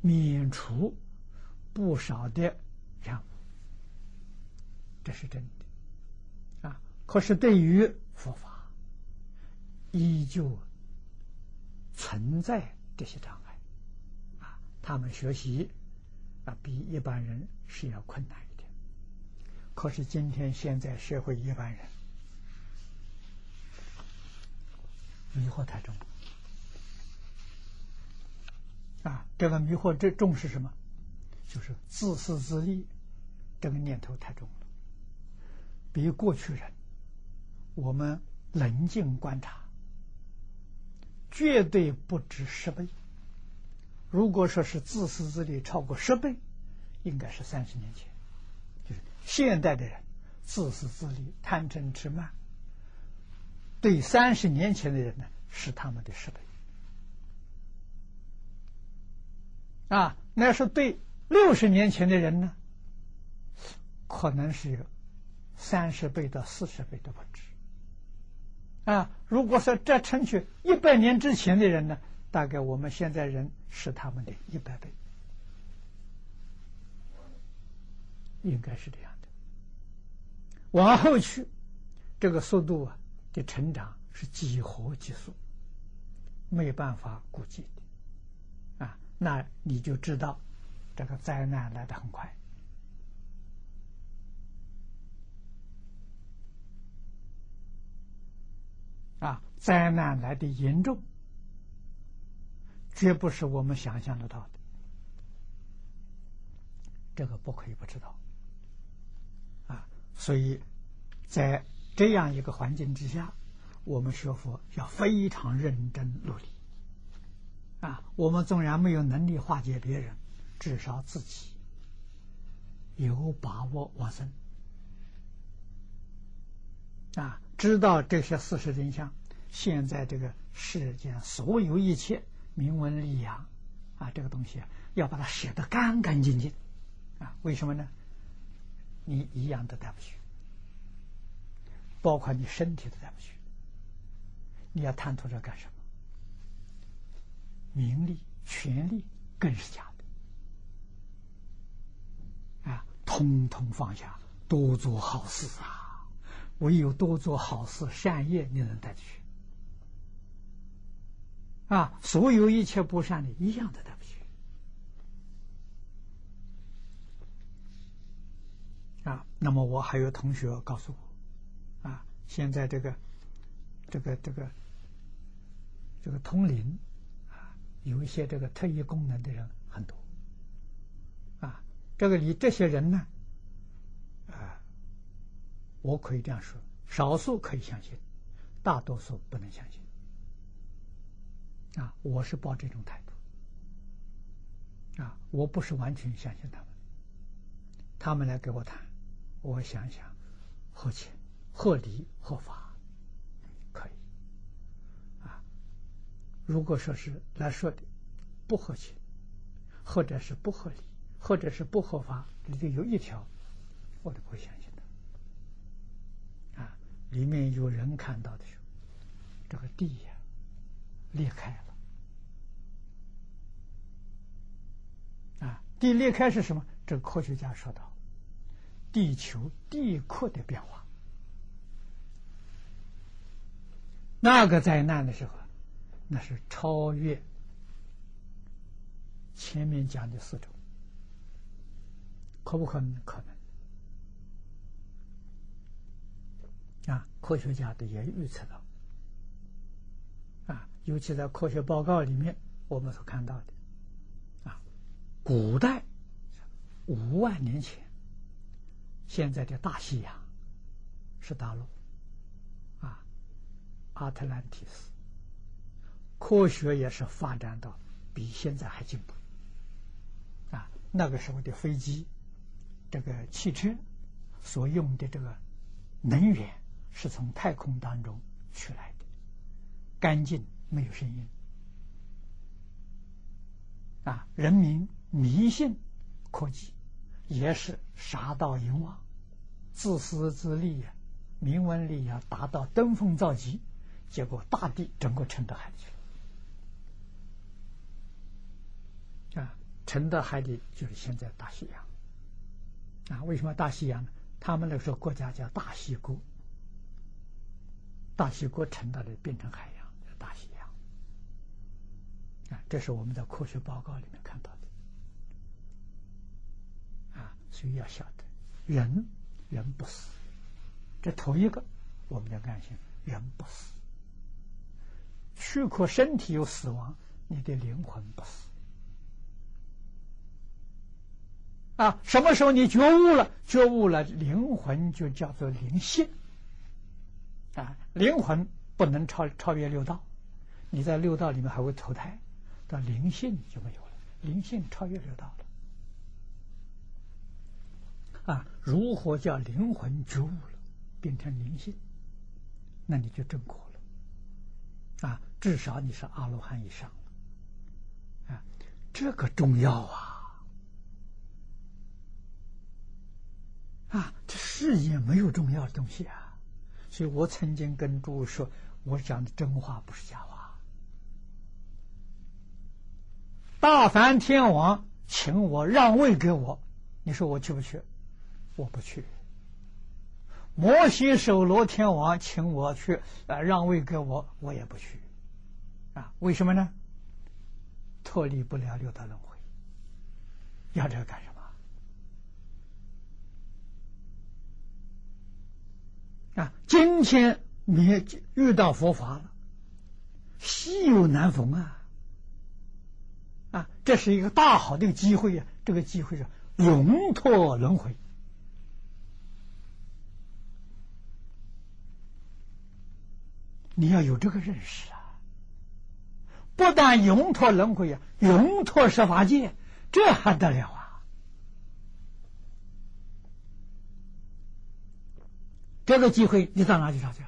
免除不少的染污，这是真的啊。可是对于佛法，依旧存在这些障碍啊。他们学习啊，比一般人是要困难一点。可是今天现在社会一般人。迷惑太重啊！这个迷惑这重是什么？就是自私自利，这个念头太重了。比过去人，我们冷静观察，绝对不止十倍。如果说是自私自利超过十倍，应该是三十年前，就是现代的人自私自利、贪嗔痴慢。对三十年前的人呢，是他们的十倍啊；那是对六十年前的人呢，可能是三十倍到四十倍都不止啊。如果说这称去一百年之前的人呢，大概我们现在人是他们的一百倍，应该是这样的。往后去，这个速度啊。的成长是几何级数，没办法估计的，啊，那你就知道这个灾难来的很快，啊，灾难来的严重，绝不是我们想象得到的，这个不可以不知道，啊，所以在。这样一个环境之下，我们学佛要非常认真努力。啊，我们纵然没有能力化解别人，至少自己有把握往生。啊，知道这些事实真相。现在这个世间所有一切名闻利养，啊，这个东西要把它写得干干净净。啊，为什么呢？你一样都带不去。包括你身体都带不去，你要贪图这干什么？名利、权利更是假的啊！通通放下，多做好事啊！唯有多做好事、善业，你能带得去啊！所有一切不善的，一样的带不去啊！那么我还有同学告诉我。现在这个，这个这个，这个通灵啊，有一些这个特异功能的人很多，啊，这个你这些人呢，啊，我可以这样说，少数可以相信，大多数不能相信，啊，我是抱这种态度，啊，我不是完全相信他们，他们来给我谈，我想想，合情、合理、合法。可以，啊如果说是来说的不合情，或者是不合理，或者是不合法，里头有一条，我都不会相信的。啊，里面有人看到的时候，这个地呀裂开了。啊，地裂开是什么？这个科学家说到，地球地壳的变化。那个灾难的时候。那是超越前面讲的四种，可不可能？可能啊！科学家的也预测到啊，尤其在科学报告里面，我们所看到的啊，古代五万年前，现在的大西洋是大陆，阿特兰蒂斯。科学也是发展到比现在还进步啊！那个时候的飞机、这个汽车所用的这个能源是从太空当中取来的，干净没有声音啊！人民迷信科技，也是杀盗淫妄、自私自利呀，名闻利养达到登峰造极，结果大地整个沉到海里去了。啊。沉到海底就是现在大西洋，啊，为什么大西洋呢？他们那时候国家叫大西国，大西国沉到了变成海洋，大西洋，啊，这是我们在科学报告里面看到的，啊，所以要晓得，人人不死，这头一个我们要安心，人不死，躯壳身体有死亡，你的灵魂不死。啊，什么时候你觉悟了？觉悟了，灵魂就叫做灵性。啊，灵魂不能超超越六道，你在六道里面还会投胎，到灵性就没有了。灵性超越六道了。啊，如何叫灵魂觉悟了，变成灵性？那你就正果。啊，至少你是阿罗汉以上。啊，这个重要啊。啊，这世界没有重要的东西啊！所以我曾经跟诸位说，我讲的真话不是假话。大梵天王请我让位给我，你说我去不去？我不去。摩西守罗天王请我去，呃，让位给我，我也不去。啊，为什么呢？脱离不了六道轮回，要这个干什么？啊，今天你遇到佛法了，稀有难逢啊！啊，这是一个大好的机会呀！这个机会是永脱轮回，你要有这个认识啊！不但永脱轮回呀，永脱十法界，这还得了啊！这个机会你到哪去找去？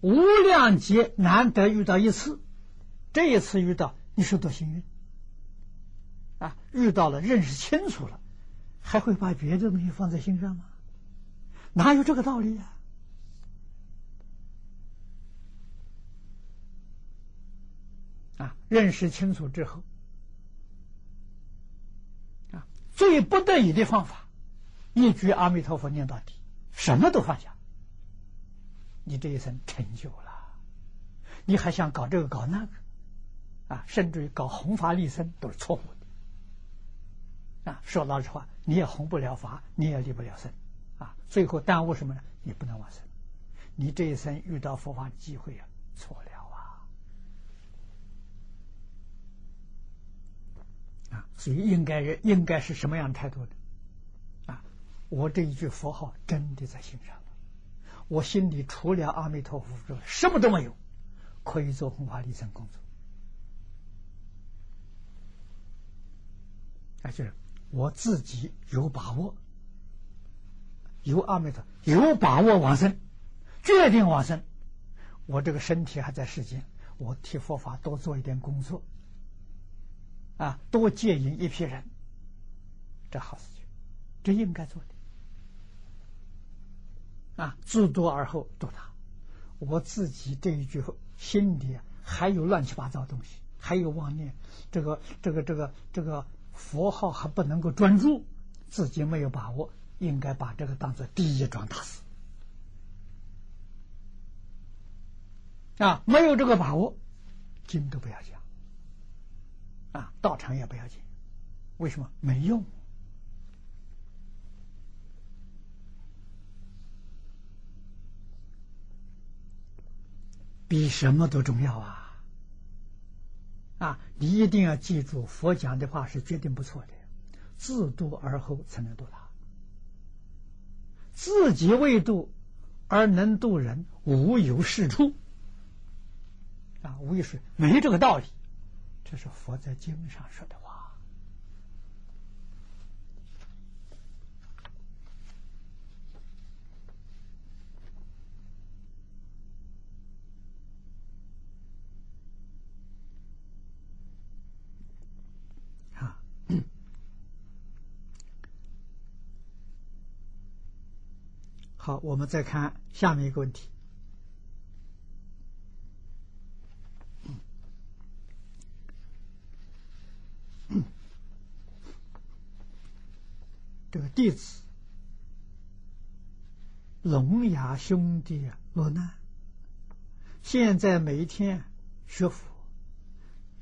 无量劫难得遇到一次，这一次遇到你是多幸运啊！遇到了认识清楚了，还会把别的东西放在心上吗？哪有这个道理呀？啊，认识清楚之后。最不得已的方法，一句阿弥陀佛念到底，什么都放下，你这一生成就了。你还想搞这个搞那个，啊，甚至于搞弘法利生都是错误的。啊，说老实话，你也弘不了法，你也立不了身，啊，最后耽误什么呢？你不能往生，你这一生遇到佛法机会啊，错了啊！啊，所以应该应该是什么样态度的？啊，我这一句佛号真的在心上了，我心里除了阿弥陀佛之外，什么都没有，可以做弘法利生工作。啊，就是我自己有把握。有阿弥陀，有把握往生，决定往生。我这个身体还在世间，我替佛法多做一点工作，啊，多接引一批人，这好事情，这应该做的。啊，自多而后多他。我自己这一句心里还有乱七八糟东西，还有妄念，这个这个这个这个佛号还不能够专注，自己没有把握。应该把这个当做第一桩大事啊！没有这个把握，经都不要讲啊，道场也不要紧。为什么？没用，比什么都重要啊！啊，你一定要记住，佛讲的话是绝对不错的，自度而后才能度他。自己未度，而能度人，无有是处。啊，无有是没这个道理。这是佛在经上说的话。我们再看下面一个问题。这个弟子聋哑兄弟落难，现在每一天学佛，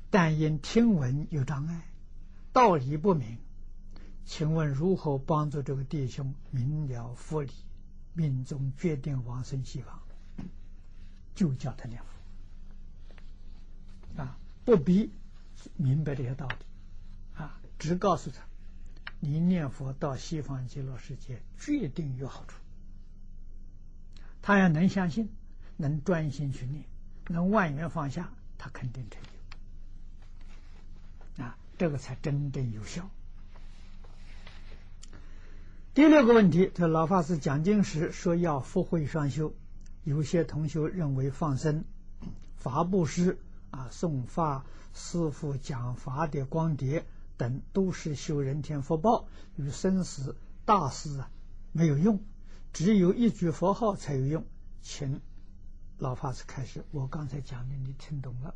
但因听闻有障碍，道理不明，请问如何帮助这个弟兄明了佛理？命中决定往生西方，就叫他念佛啊！不必明白这些道理啊，只告诉他：你念佛到西方极乐世界，决定有好处。他要能相信，能专心去念，能万缘放下，他肯定成就啊！这个才真正有效。第六个问题，这老法师讲经时说要福慧双修，有些同学认为放生、法布施啊、送发师傅讲法的光碟等都是修人天福报，与生死大事啊没有用，只有一句佛号才有用。请老法师开始，我刚才讲的你听懂了，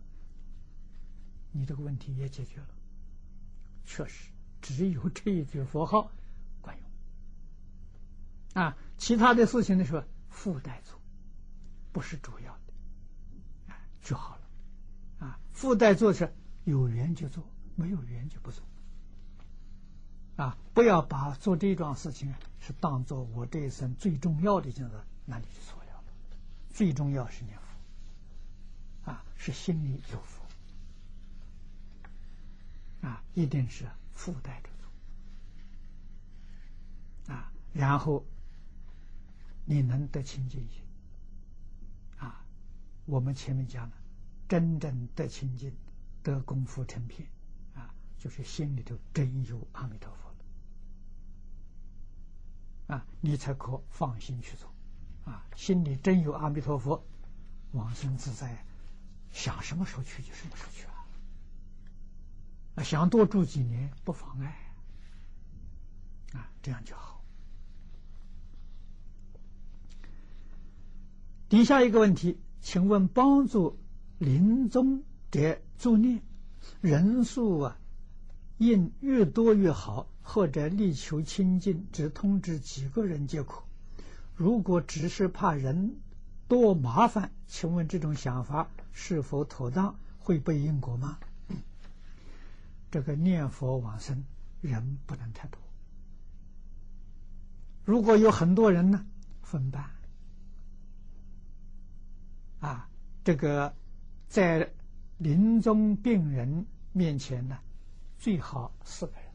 你这个问题也解决了。确实，只有这一句佛号。啊，其他的事情呢，说附带做，不是主要的，啊就好了。啊，附带做是有缘就做，没有缘就不做。啊，不要把做这桩事情是当做我这一生最重要的一件事，那你就错了。最重要是念佛，啊，是心里有佛，啊，一定是附带着做，啊，然后。你能得清净心啊？我们前面讲了，真正得清净、得功夫成片啊，就是心里头真有阿弥陀佛了啊，你才可放心去做啊。心里真有阿弥陀佛，往生自在，想什么时候去就什么时候去。啊，想多住几年不妨碍啊，这样就好。底下一个问题，请问帮助临终者助念人数啊，应越多越好，或者力求清净，只通知几个人皆可。如果只是怕人多麻烦，请问这种想法是否妥当？会背因果吗？这个念佛往生人不能太多，如果有很多人呢，分班。啊，这个在临终病人面前呢，最好四个人。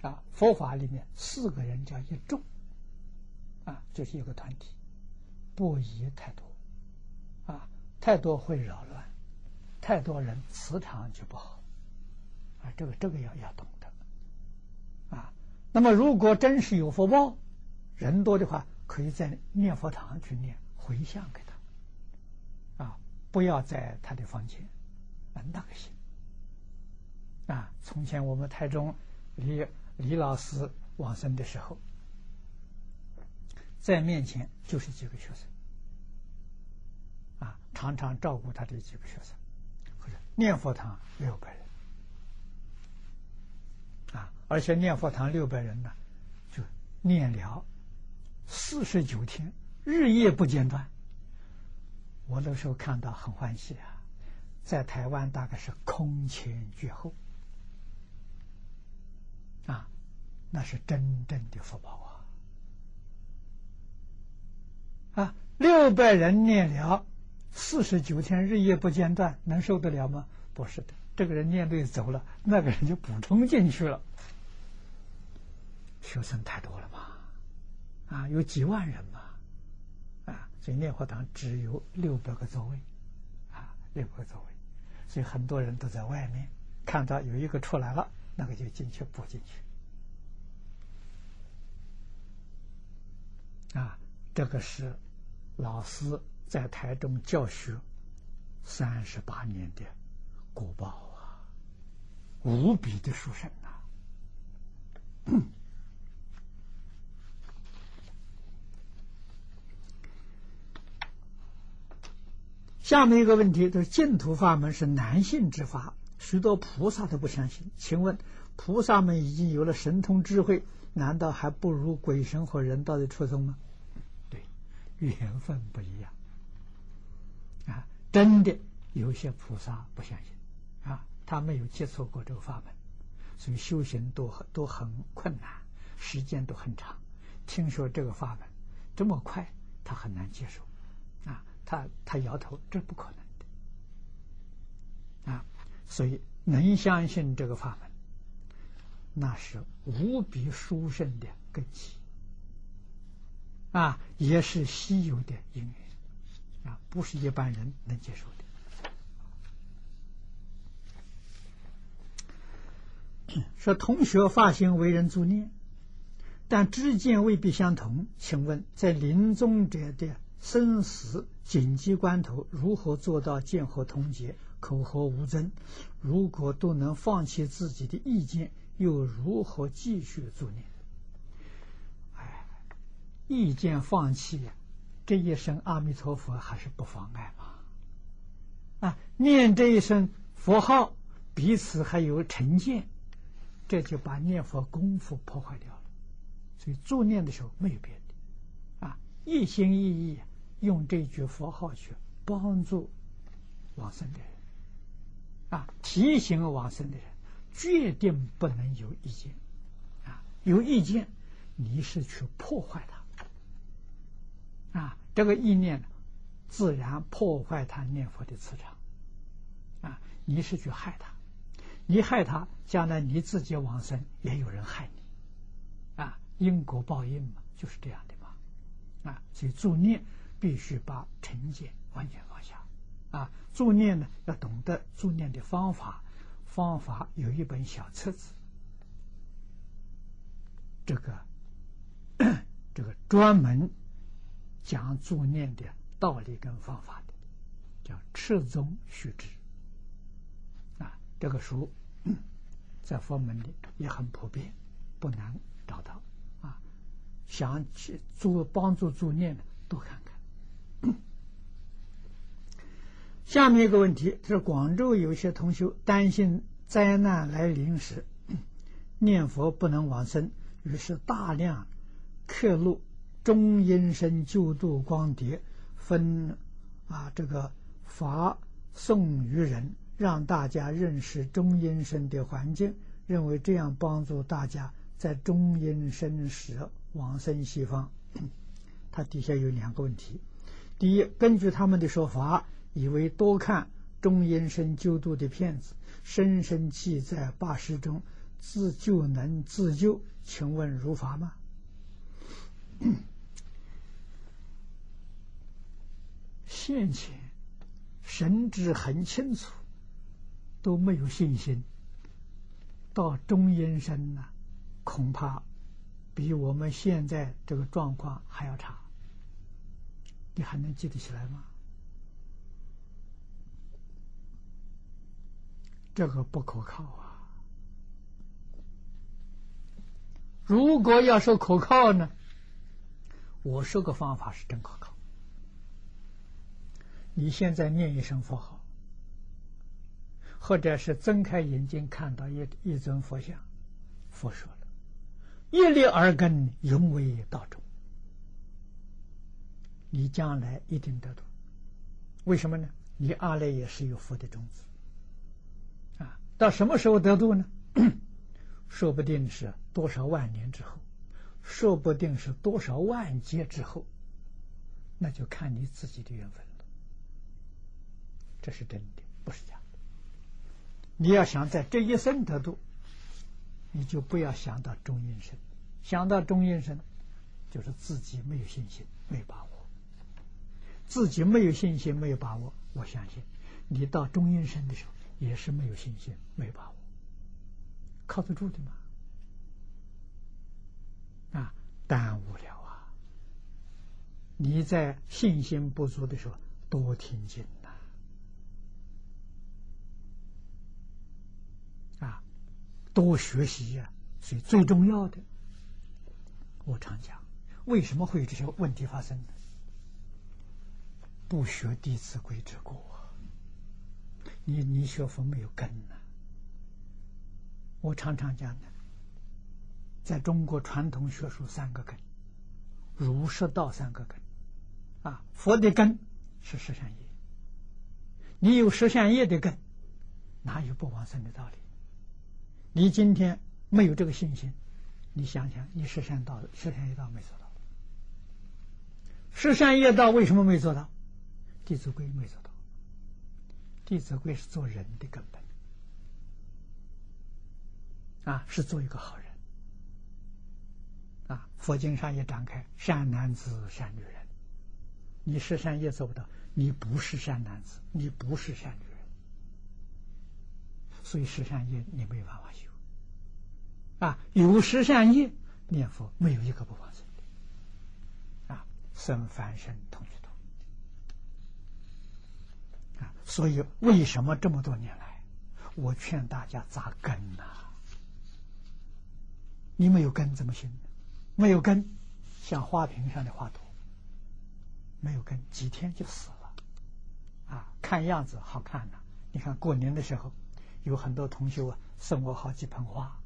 啊，佛法里面四个人叫一众，啊，就是一个团体，不宜太多，啊，太多会扰乱，太多人磁场就不好，啊，这个这个要要懂得，啊，那么如果真是有福报，人多的话，可以在念佛堂去念回向给他，不要在他的房间，啊，那个行，啊，从前我们台中李。李老师往生的时候，在面前就是几个学生，啊，常常照顾他的几个学生，或者念佛堂六百人，啊，而且念佛堂六百人呢，就念了四十九天，日夜不间断。我那时候看到很欢喜啊，在台湾大概是空前绝后。啊那是真正的福报啊！啊，六百人念了四十九天，日夜不间断，能受得了吗？不是的，这个人念对走了，那个人就补充进去了。学生太多了嘛，啊，有几万人嘛，啊，所以念佛堂只有六百个座位，啊，六百个座位，所以很多人都在外面看到有一个出来了，那个就进去补进去。啊，这个是老师在台中教学三十八年的古报啊，无比的殊胜呐！下面一个问题，就是净土法门是男性之法，许多菩萨都不相信。请问，菩萨们已经有了神通智慧？难道还不如鬼神和人道的初衷吗？对，缘分不一样啊！真的有些菩萨不相信啊，他没有接触过这个法门，所以修行都都很困难，时间都很长。听说这个法门这么快，他很难接受！他他摇头，这不可能的啊！所以能相信这个法门。那是无比殊胜的根基啊，也是稀有的因缘啊，不是一般人能接受的。说同学发心为人助念，但知见未必相同。请问，在临终者的生死紧急关头，如何做到见和同结，口和无争？如果都能放弃自己的意见。又如何继续做念？哎，意见放弃，这一声阿弥陀佛还是不妨碍嘛？啊，念这一声佛号，彼此还有成见，这就把念佛功夫破坏掉了。所以助念的时候没有别的，一心一意用这句佛号去帮助往生的人，啊，提醒往生的人。决定不能有意见，啊，有意见，你是去破坏它，啊，这个意念自然破坏他念佛的磁场，啊，你是去害他，你害他，将来你自己往生也有人害你，啊，因果报应嘛，就是这样的，啊，所以助念必须把成见完全放下，啊，助念呢要懂得助念的方法。方法有一本小册子，这个 这个专门讲助念的道理跟方法的，叫《赤宗须知》啊。这个书 在佛门里也很普遍，不难找到。想去做帮助助念的，多看看。下面一个问题是：广州有些同学担心灾难来临时 念佛不能往生，于是大量刻录中阴身救度光碟，分啊这个发送于人，让大家认识中阴身的环境，认为这样帮助大家在中阴身时往生西方。他底下有两个问题。第一，根据他们的说法，以为多看中阴身救度的片子，深深记在八识中，自救能自救，请问如法吗？现前神智很清楚，都没有信心。到中阴身呢，恐怕比我们现在这个状况还要差。你还能记得起来吗？这个不可靠啊！如果要说可靠呢，我说个方法是真可靠。你现在念一声佛号，或者是睁开眼睛看到一一尊佛像，佛说了：“一粒耳根，永为道中。”你将来一定得度，为什么呢？你阿赖也是有佛的种子，啊，到什么时候得度呢？说不定是多少万年之后，说不定是多少万劫之后，那就看你自己的缘分了。这是真的，不是假的。你要想在这一生得度，你就不要想到中阴身，想到中阴身，就是自己没有信心，没把握。自己没有信心，没有把握，我相信你到中阴身的时候也是没有信心、没把握，靠得住的吗？啊，耽误了啊！你在信心不足的时候，多听经多学习呀。所以最重要的，我常讲，为什么会有这些问题发生呢？不学《弟子规》之过，你你学佛没有根呢？我常常讲的，在中国传统学术三个根，儒释道三个根，啊，佛的根是十善业，你有十善业的根，哪有不往生的道理？你今天没有这个信心，你想想，你十善道、十善业道没做到，十善业道为什么没做到？《弟子规》没做到，《弟子规》是做人的根本，啊，是做一个好人，啊，佛经上也展开善男子、善女人。你十善业做不到，你不是善男子，你不是善女，所以十善业你没办法修。啊，有十善业念佛没有一个不放生的，啊，生凡身同居。所以，为什么这么多年来，我劝大家扎根呐？你没有根怎么行？没有根，像花瓶上的花朵，没有根，几天就死了。啊，看样子好看呐！你看过年的时候，有很多同学啊送我好几盆花，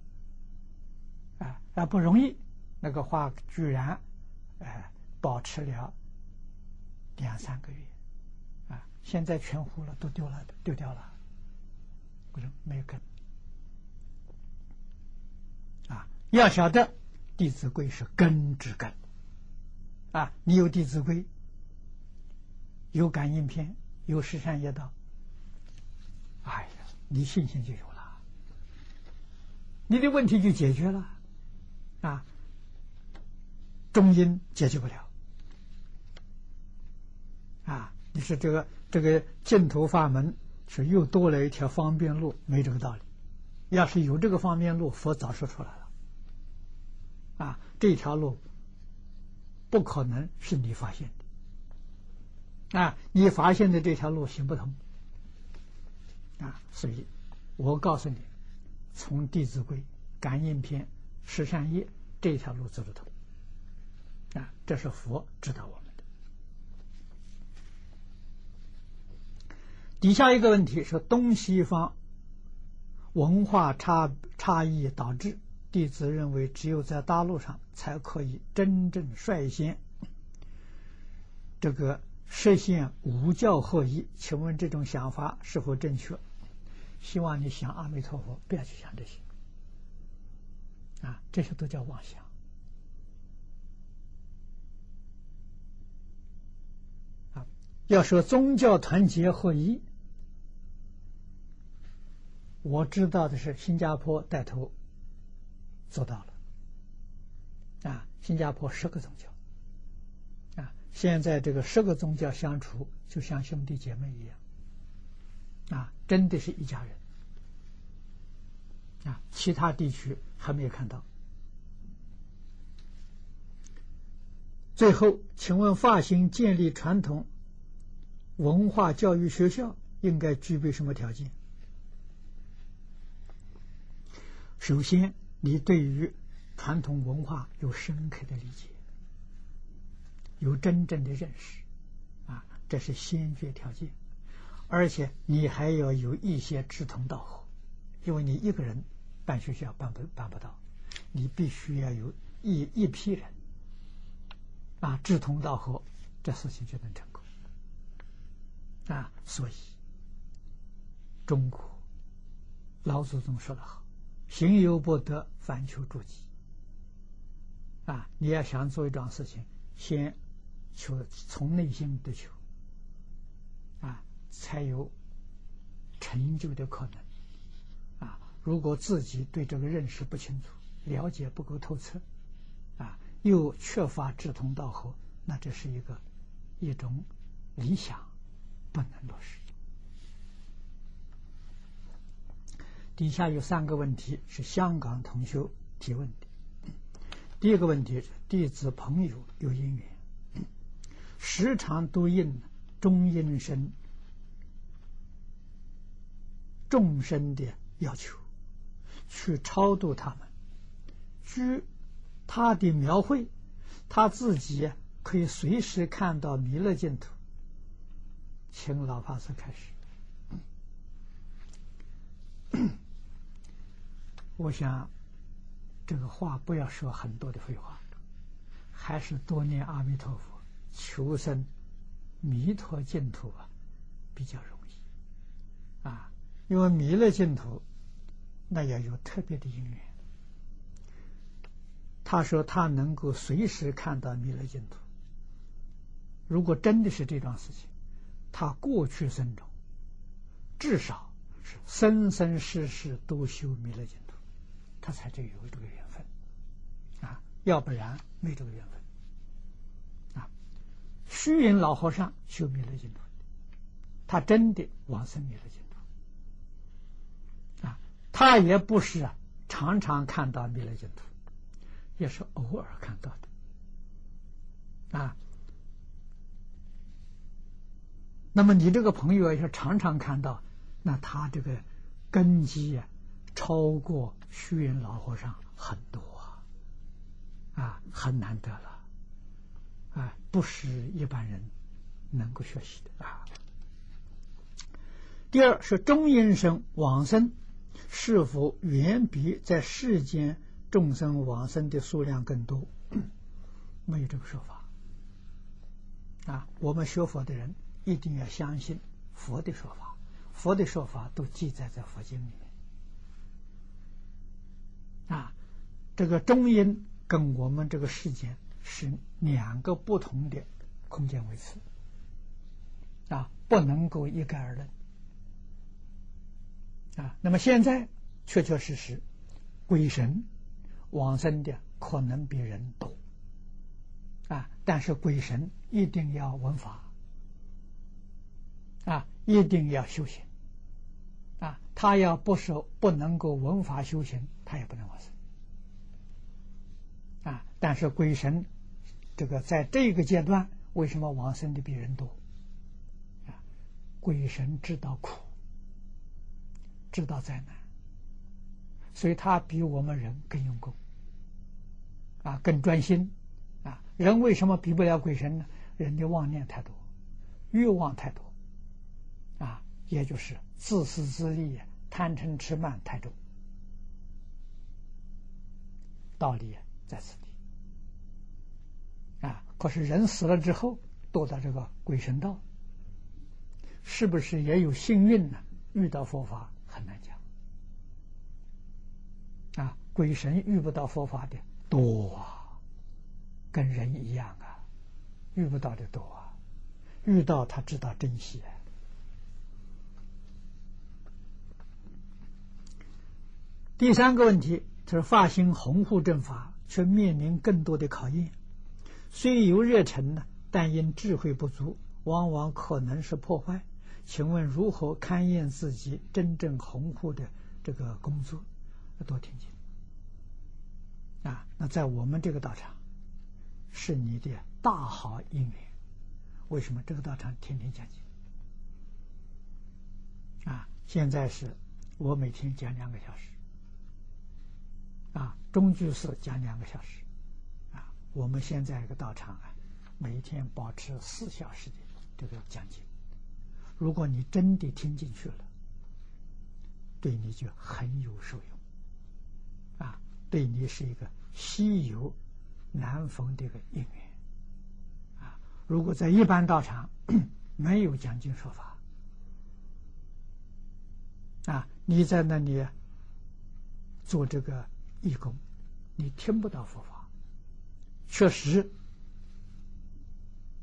啊，那不容易，那个花居然，哎，保持了两三个月。啊现在全糊了，都丢了，丢掉了。我说没有根啊！要晓得《弟子规》是根之根啊！你有《弟子规》，有感应篇，有十善业道，哎呀，你信心就有了，你的问题就解决了啊！中阴解决不了啊！你说这个。这个净土法门是又多了一条方便路，没这个道理。要是有这个方便路，佛早说出来了。啊，这条路不可能是你发现的。啊，你发现的这条路行不通。啊，所以，我告诉你，从《弟子规》《感应篇》《十善业》这条路走得通。啊，这是佛指导我们的。底下一个问题是东西方文化差差异导致弟子认为只有在大陆上才可以真正率先这个实现五教合一。请问这种想法是否正确？希望你想阿弥陀佛，不要去想这些啊，这些都叫妄想啊。要说宗教团结合一，我知道的是新加坡带头做到了。啊，新加坡十个宗教，啊，现在这个十个宗教相处就像兄弟姐妹一样，啊，真的是一家人。啊，其他地区还没有看到。最后，请问发型建立传统文化教育学校应该具备什么条件？首先，你对于传统文化有深刻的理解，有真正的认识，啊，这是先决条件。而且，你还要有一些志同道合，因为你一个人办学校办不办不到，你必须要有一一批人。啊，志同道合，这事情就能成功。啊，所以中国老祖宗说的好：“行有不得，反求诸己。”啊，你要想做一桩事情，先求从内心的求，才有成就的可能。啊，如果自己对这个认识不清楚，了解不够透彻，啊。又缺乏志同道合，那这是一个一种理想，不能落实。底下有三个问题是香港同学提问的。第一个问题是弟子朋友有姻缘，时常都应中阴身众生的要求，去超度他们，据。他的描绘，他自己可以随时看到弥勒净土。请老法师开始。我想，这个话不要说很多的废话，还是多念阿弥陀佛，求生弥陀净土啊，比较容易。啊，因为弥勒净土，那也有特别的因缘。他说：“他能够随时看到弥勒净土。如果真的是这桩事情，他过去生中至少是生生世世都修弥勒净土，他才就有这个缘分啊！要不然没这个缘分啊。虚云老和尚修弥勒净土，他真的往生弥勒净土！他也不是啊，常常看到弥勒净土。”也是偶尔看到的，啊，那么你这个朋友要常常看到，那他这个根基啊，超过虚云老和尚很多啊，啊，很难得了，啊，不是一般人能够学习的啊。第二是中阴身往生，是否远比在世间？众生往生的数量更多，没有这个说法。啊，我们学佛的人一定要相信佛的说法，佛的说法都记载在佛经里面。啊，这个中阴跟我们这个世间是两个不同的空间位次，啊，不能够一概而论。啊，那么现在确确实实，鬼神。往生的可能比人多啊，但是鬼神一定要闻法啊，一定要修行啊。他要不是不能够闻法修行，他也不能往生啊。但是鬼神这个在这个阶段，为什么往生的比人多啊？鬼神知道苦，知道灾难，所以他比我们人更用功。啊，更专心，啊，人为什么比不了鬼神呢？人的妄念太多，欲望太多，啊，也就是自私自利、贪嗔痴慢太重。道理在此地，啊，可是人死了之后堕到这个鬼神道，是不是也有幸运呢？遇到佛法很难讲，啊，鬼神遇不到佛法的。多啊，跟人一样啊，遇不到的多啊，遇到他知道珍惜。第三个问题就是发心弘护正法，却面临更多的考验。虽有热忱呢，但因智慧不足，往往可能是破坏。请问如何勘验自己真正宏护的这个工作？多听经啊！那在我们这个道场，是你的大好姻缘。为什么这个道场天天讲经？啊，现在是我每天讲两个小时。啊，中居士讲两个小时，啊，我们现在这个道场啊，每天保持四小时的这个讲经。如果你真的听进去了，对你就很有受用，啊，对你是一个稀有难逢的一个因缘，啊，如果在一般道场 没有讲经说法，啊，你在那里做这个。义工，你听不到佛法，确实，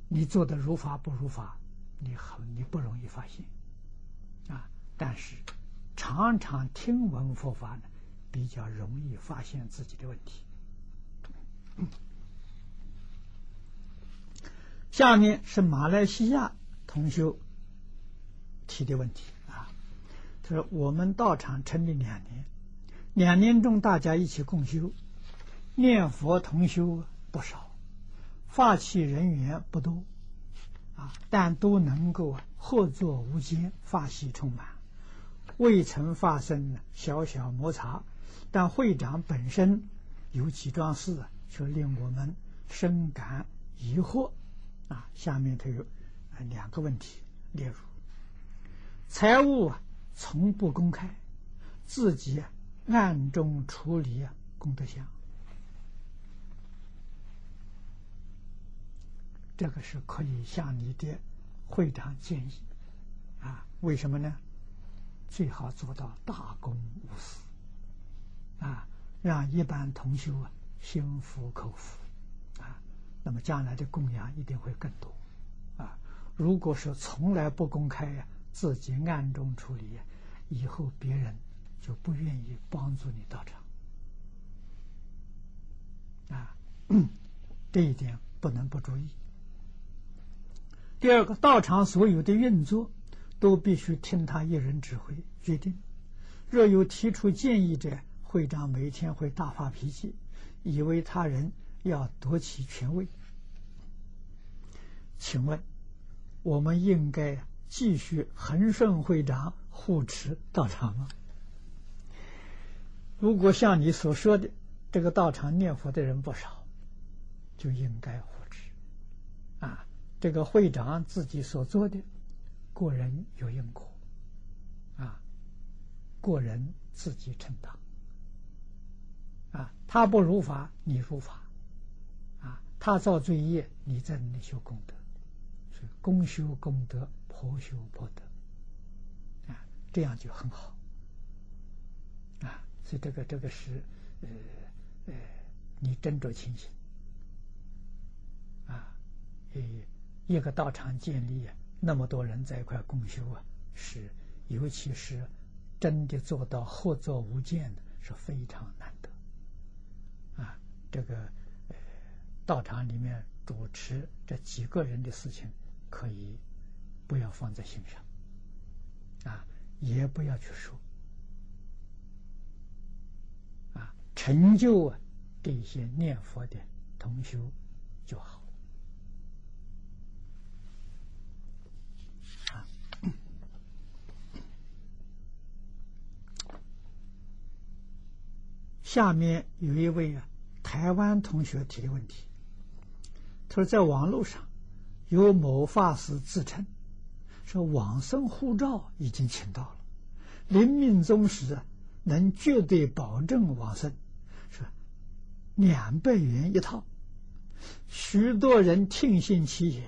你做的如法不如法，你很你不容易发现，啊，但是常常听闻佛法呢，比较容易发现自己的问题。下面是马来西亚同修提的问题啊，他说我们道场成立两年。两年中，大家一起共修，念佛同修不少，发起人员不多，啊，但都能够合作无间，发喜充满，未曾发生小小摩擦。但会长本身有几桩事啊，却令我们深感疑惑。啊，下面他有两个问题列入：财务啊从不公开，自己。暗中处理啊，功德箱，这个是可以向你的会长建议啊。为什么呢？最好做到大公无私啊，让一般同修啊心服口服啊，那么将来的供养一定会更多啊。如果是从来不公开呀，自己暗中处理，以后别人。就不愿意帮助你到场啊，这一点不能不注意。第二个，道场所有的运作都必须听他一人指挥决定。若有提出建议者，会长每天会大发脾气，以为他人要夺其权位。请问，我们应该继续恒顺会长护持道场吗？如果像你所说的，这个道场念佛的人不少，就应该护持。啊，这个会长自己所做的，过人有因果，啊，过人自己承担。啊，他不如法，你如法，啊，他造罪业，你在那里修功德，是公修功德，婆修婆德，啊，这样就很好。啊所以这个这个是，呃呃，你斟酌情形啊，呃，一个道场建立，那么多人在一块共修啊，是尤其是真的做到合作无间的，是非常难得啊。这个，道场里面主持这几个人的事情，可以不要放在心上啊，也不要去说。成就啊，这些念佛的同修就好下面有一位啊，台湾同学提的问题，他说在网络上有某法师自称说往生护照已经请到了，临命终时能绝对保证往生。说两百元一套，许多人听信其言。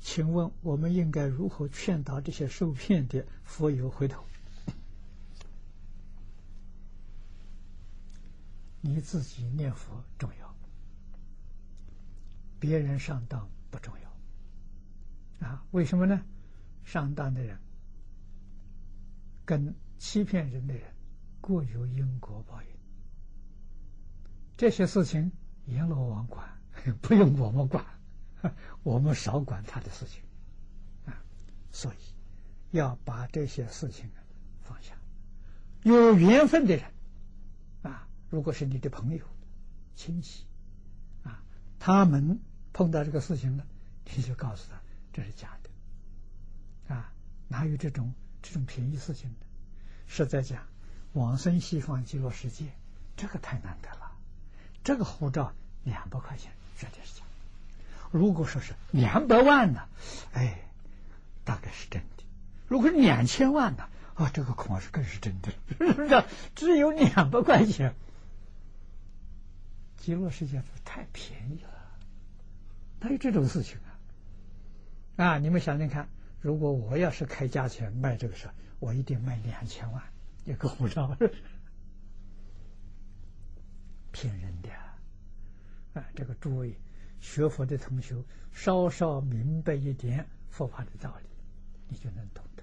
请问我们应该如何劝导这些受骗的佛友回头？你自己念佛重要，别人上当不重要啊，为什么呢？上当的人跟欺骗人的人各有因果报应，这些事情阎罗王管，不用我们管，我们少管他的事情啊。所以要把这些事情放下。有缘分的人，如果是你的朋友、亲戚啊，他们碰到这个事情了，你就告诉他这是假的啊，哪有这种这种便宜事情的？实在讲，往生西方极乐世界，这个太难得了。这个护照两百块钱绝对是假。如果说是两百万呢，哎，大概是真的；如果是两千万呢？啊，这个恐怕是更是真的，是不是？只有两百块钱，极乐世界太便宜了，哪有这种事情啊？啊，你们想想看，如果我要是开价钱卖这个事，我一定卖两千万也够不着，骗人的啊！这个诸位学佛的同学，稍稍明白一点佛法的道理，你就能懂得。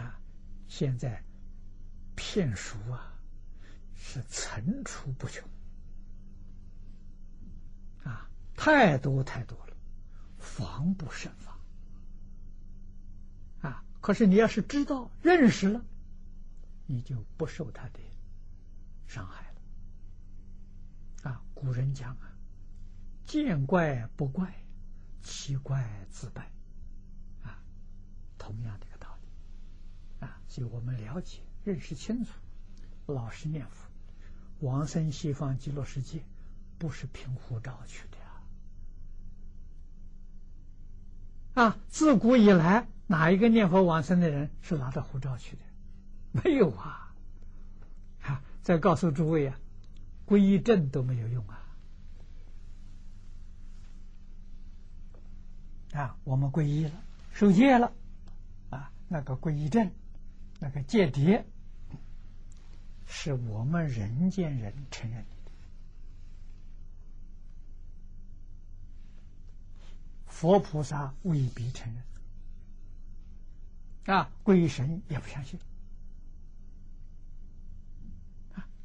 啊，现在骗术啊是层出不穷，啊，太多太多了，防不胜防。啊，可是你要是知道认识了，你就不受他的伤害了。啊，古人讲啊，见怪不怪，奇怪自败。啊，同样的一个道理。啊，所以我们了解、认识清楚，老实念佛，往生西方极乐世界，不是凭护照去的啊！啊，自古以来，哪一个念佛往生的人是拿着护照去的？没有啊！啊，再告诉诸位啊，皈依证都没有用啊！啊，我们皈依了，受戒了，啊，那个皈依证。那个间谍是我们人间人承认的，佛菩萨未必承认，啊，鬼神也不相信，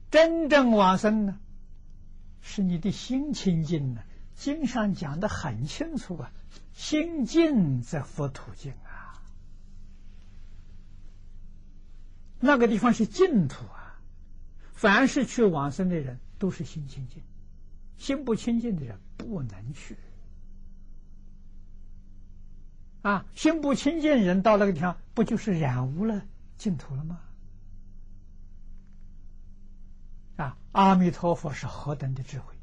真正往生呢，是你的心清净呢。经上讲的很清楚啊，心净则佛土净啊。那个地方是净土啊！凡是去往生的人，都是心清净，心不清净的人不能去。啊，心不清净人到那个地方，不就是染污了净土了吗？啊，阿弥陀佛是何等的智慧，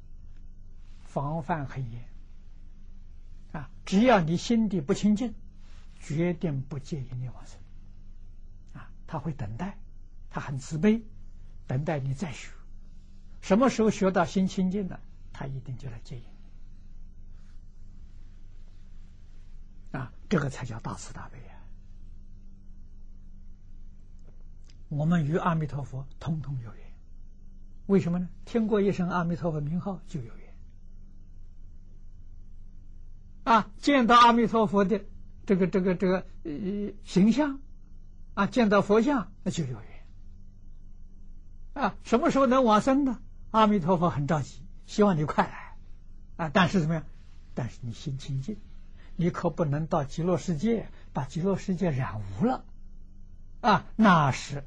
防范很严。啊，只要你心地不清净，决定不介意你往生。啊他会等待，他很慈悲，等待你再学。什么时候学到心清净了，他一定就来接引。啊，这个才叫大慈大悲啊！我们与阿弥陀佛通通有缘，为什么呢？听过一声阿弥陀佛名号就有缘。啊，见到阿弥陀佛的这个这个这个呃形象。啊，见到佛像那就有缘啊！什么时候能往生呢？阿弥陀佛很着急，希望你快来啊！但是怎么样？但是你心清净，你可不能到极乐世界把极乐世界染污了啊！那是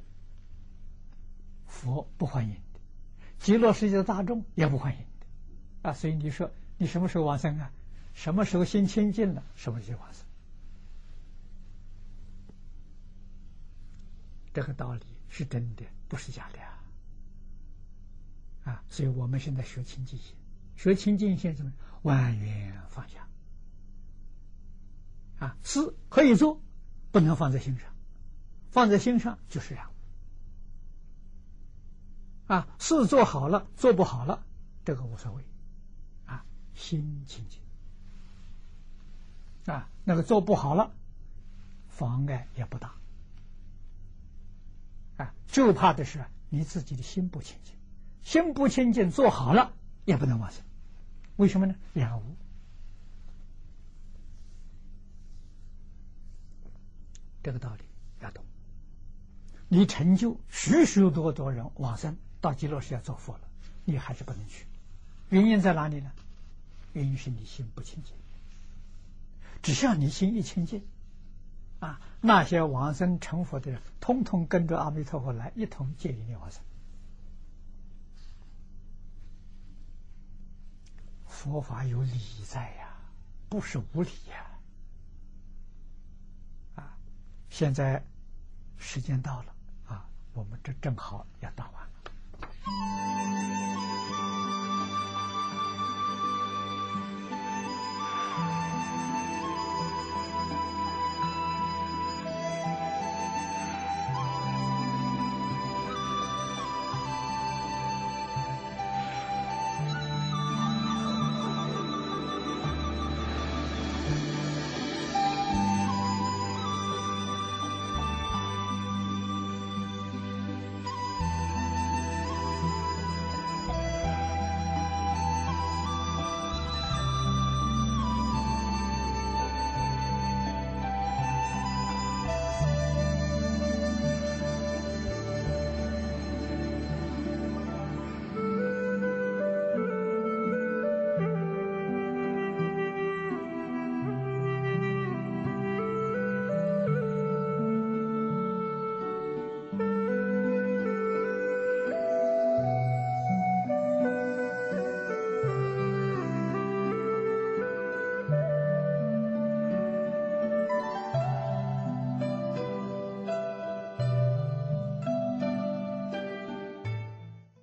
佛不欢迎的，极乐世界的大众也不欢迎的啊！所以你说你什么时候往生啊？什么时候心清净了，什么时候往生？这个道理是真的，不是假的啊！啊，所以我们现在学清净心，学清净心什么？万缘放下啊，事可以做，不能放在心上，放在心上就是染啊，事做好了，做不好了，这个无所谓啊，心清净啊，那个做不好了，妨碍也不大。啊，就怕的是你自己的心不清净，心不清净做好了也不能往生，为什么呢？两无。这个道理要懂。你成就许许多多人往生到极乐世界做佛了，你还是不能去，原因在哪里呢？原因是你心不清净。只要你心一清净，啊，那些往生成佛的人，通通跟着阿弥陀佛来，一同接引你往生。佛法有理在呀，不是无理呀。啊，现在时间到了啊，我们这正好要到完了。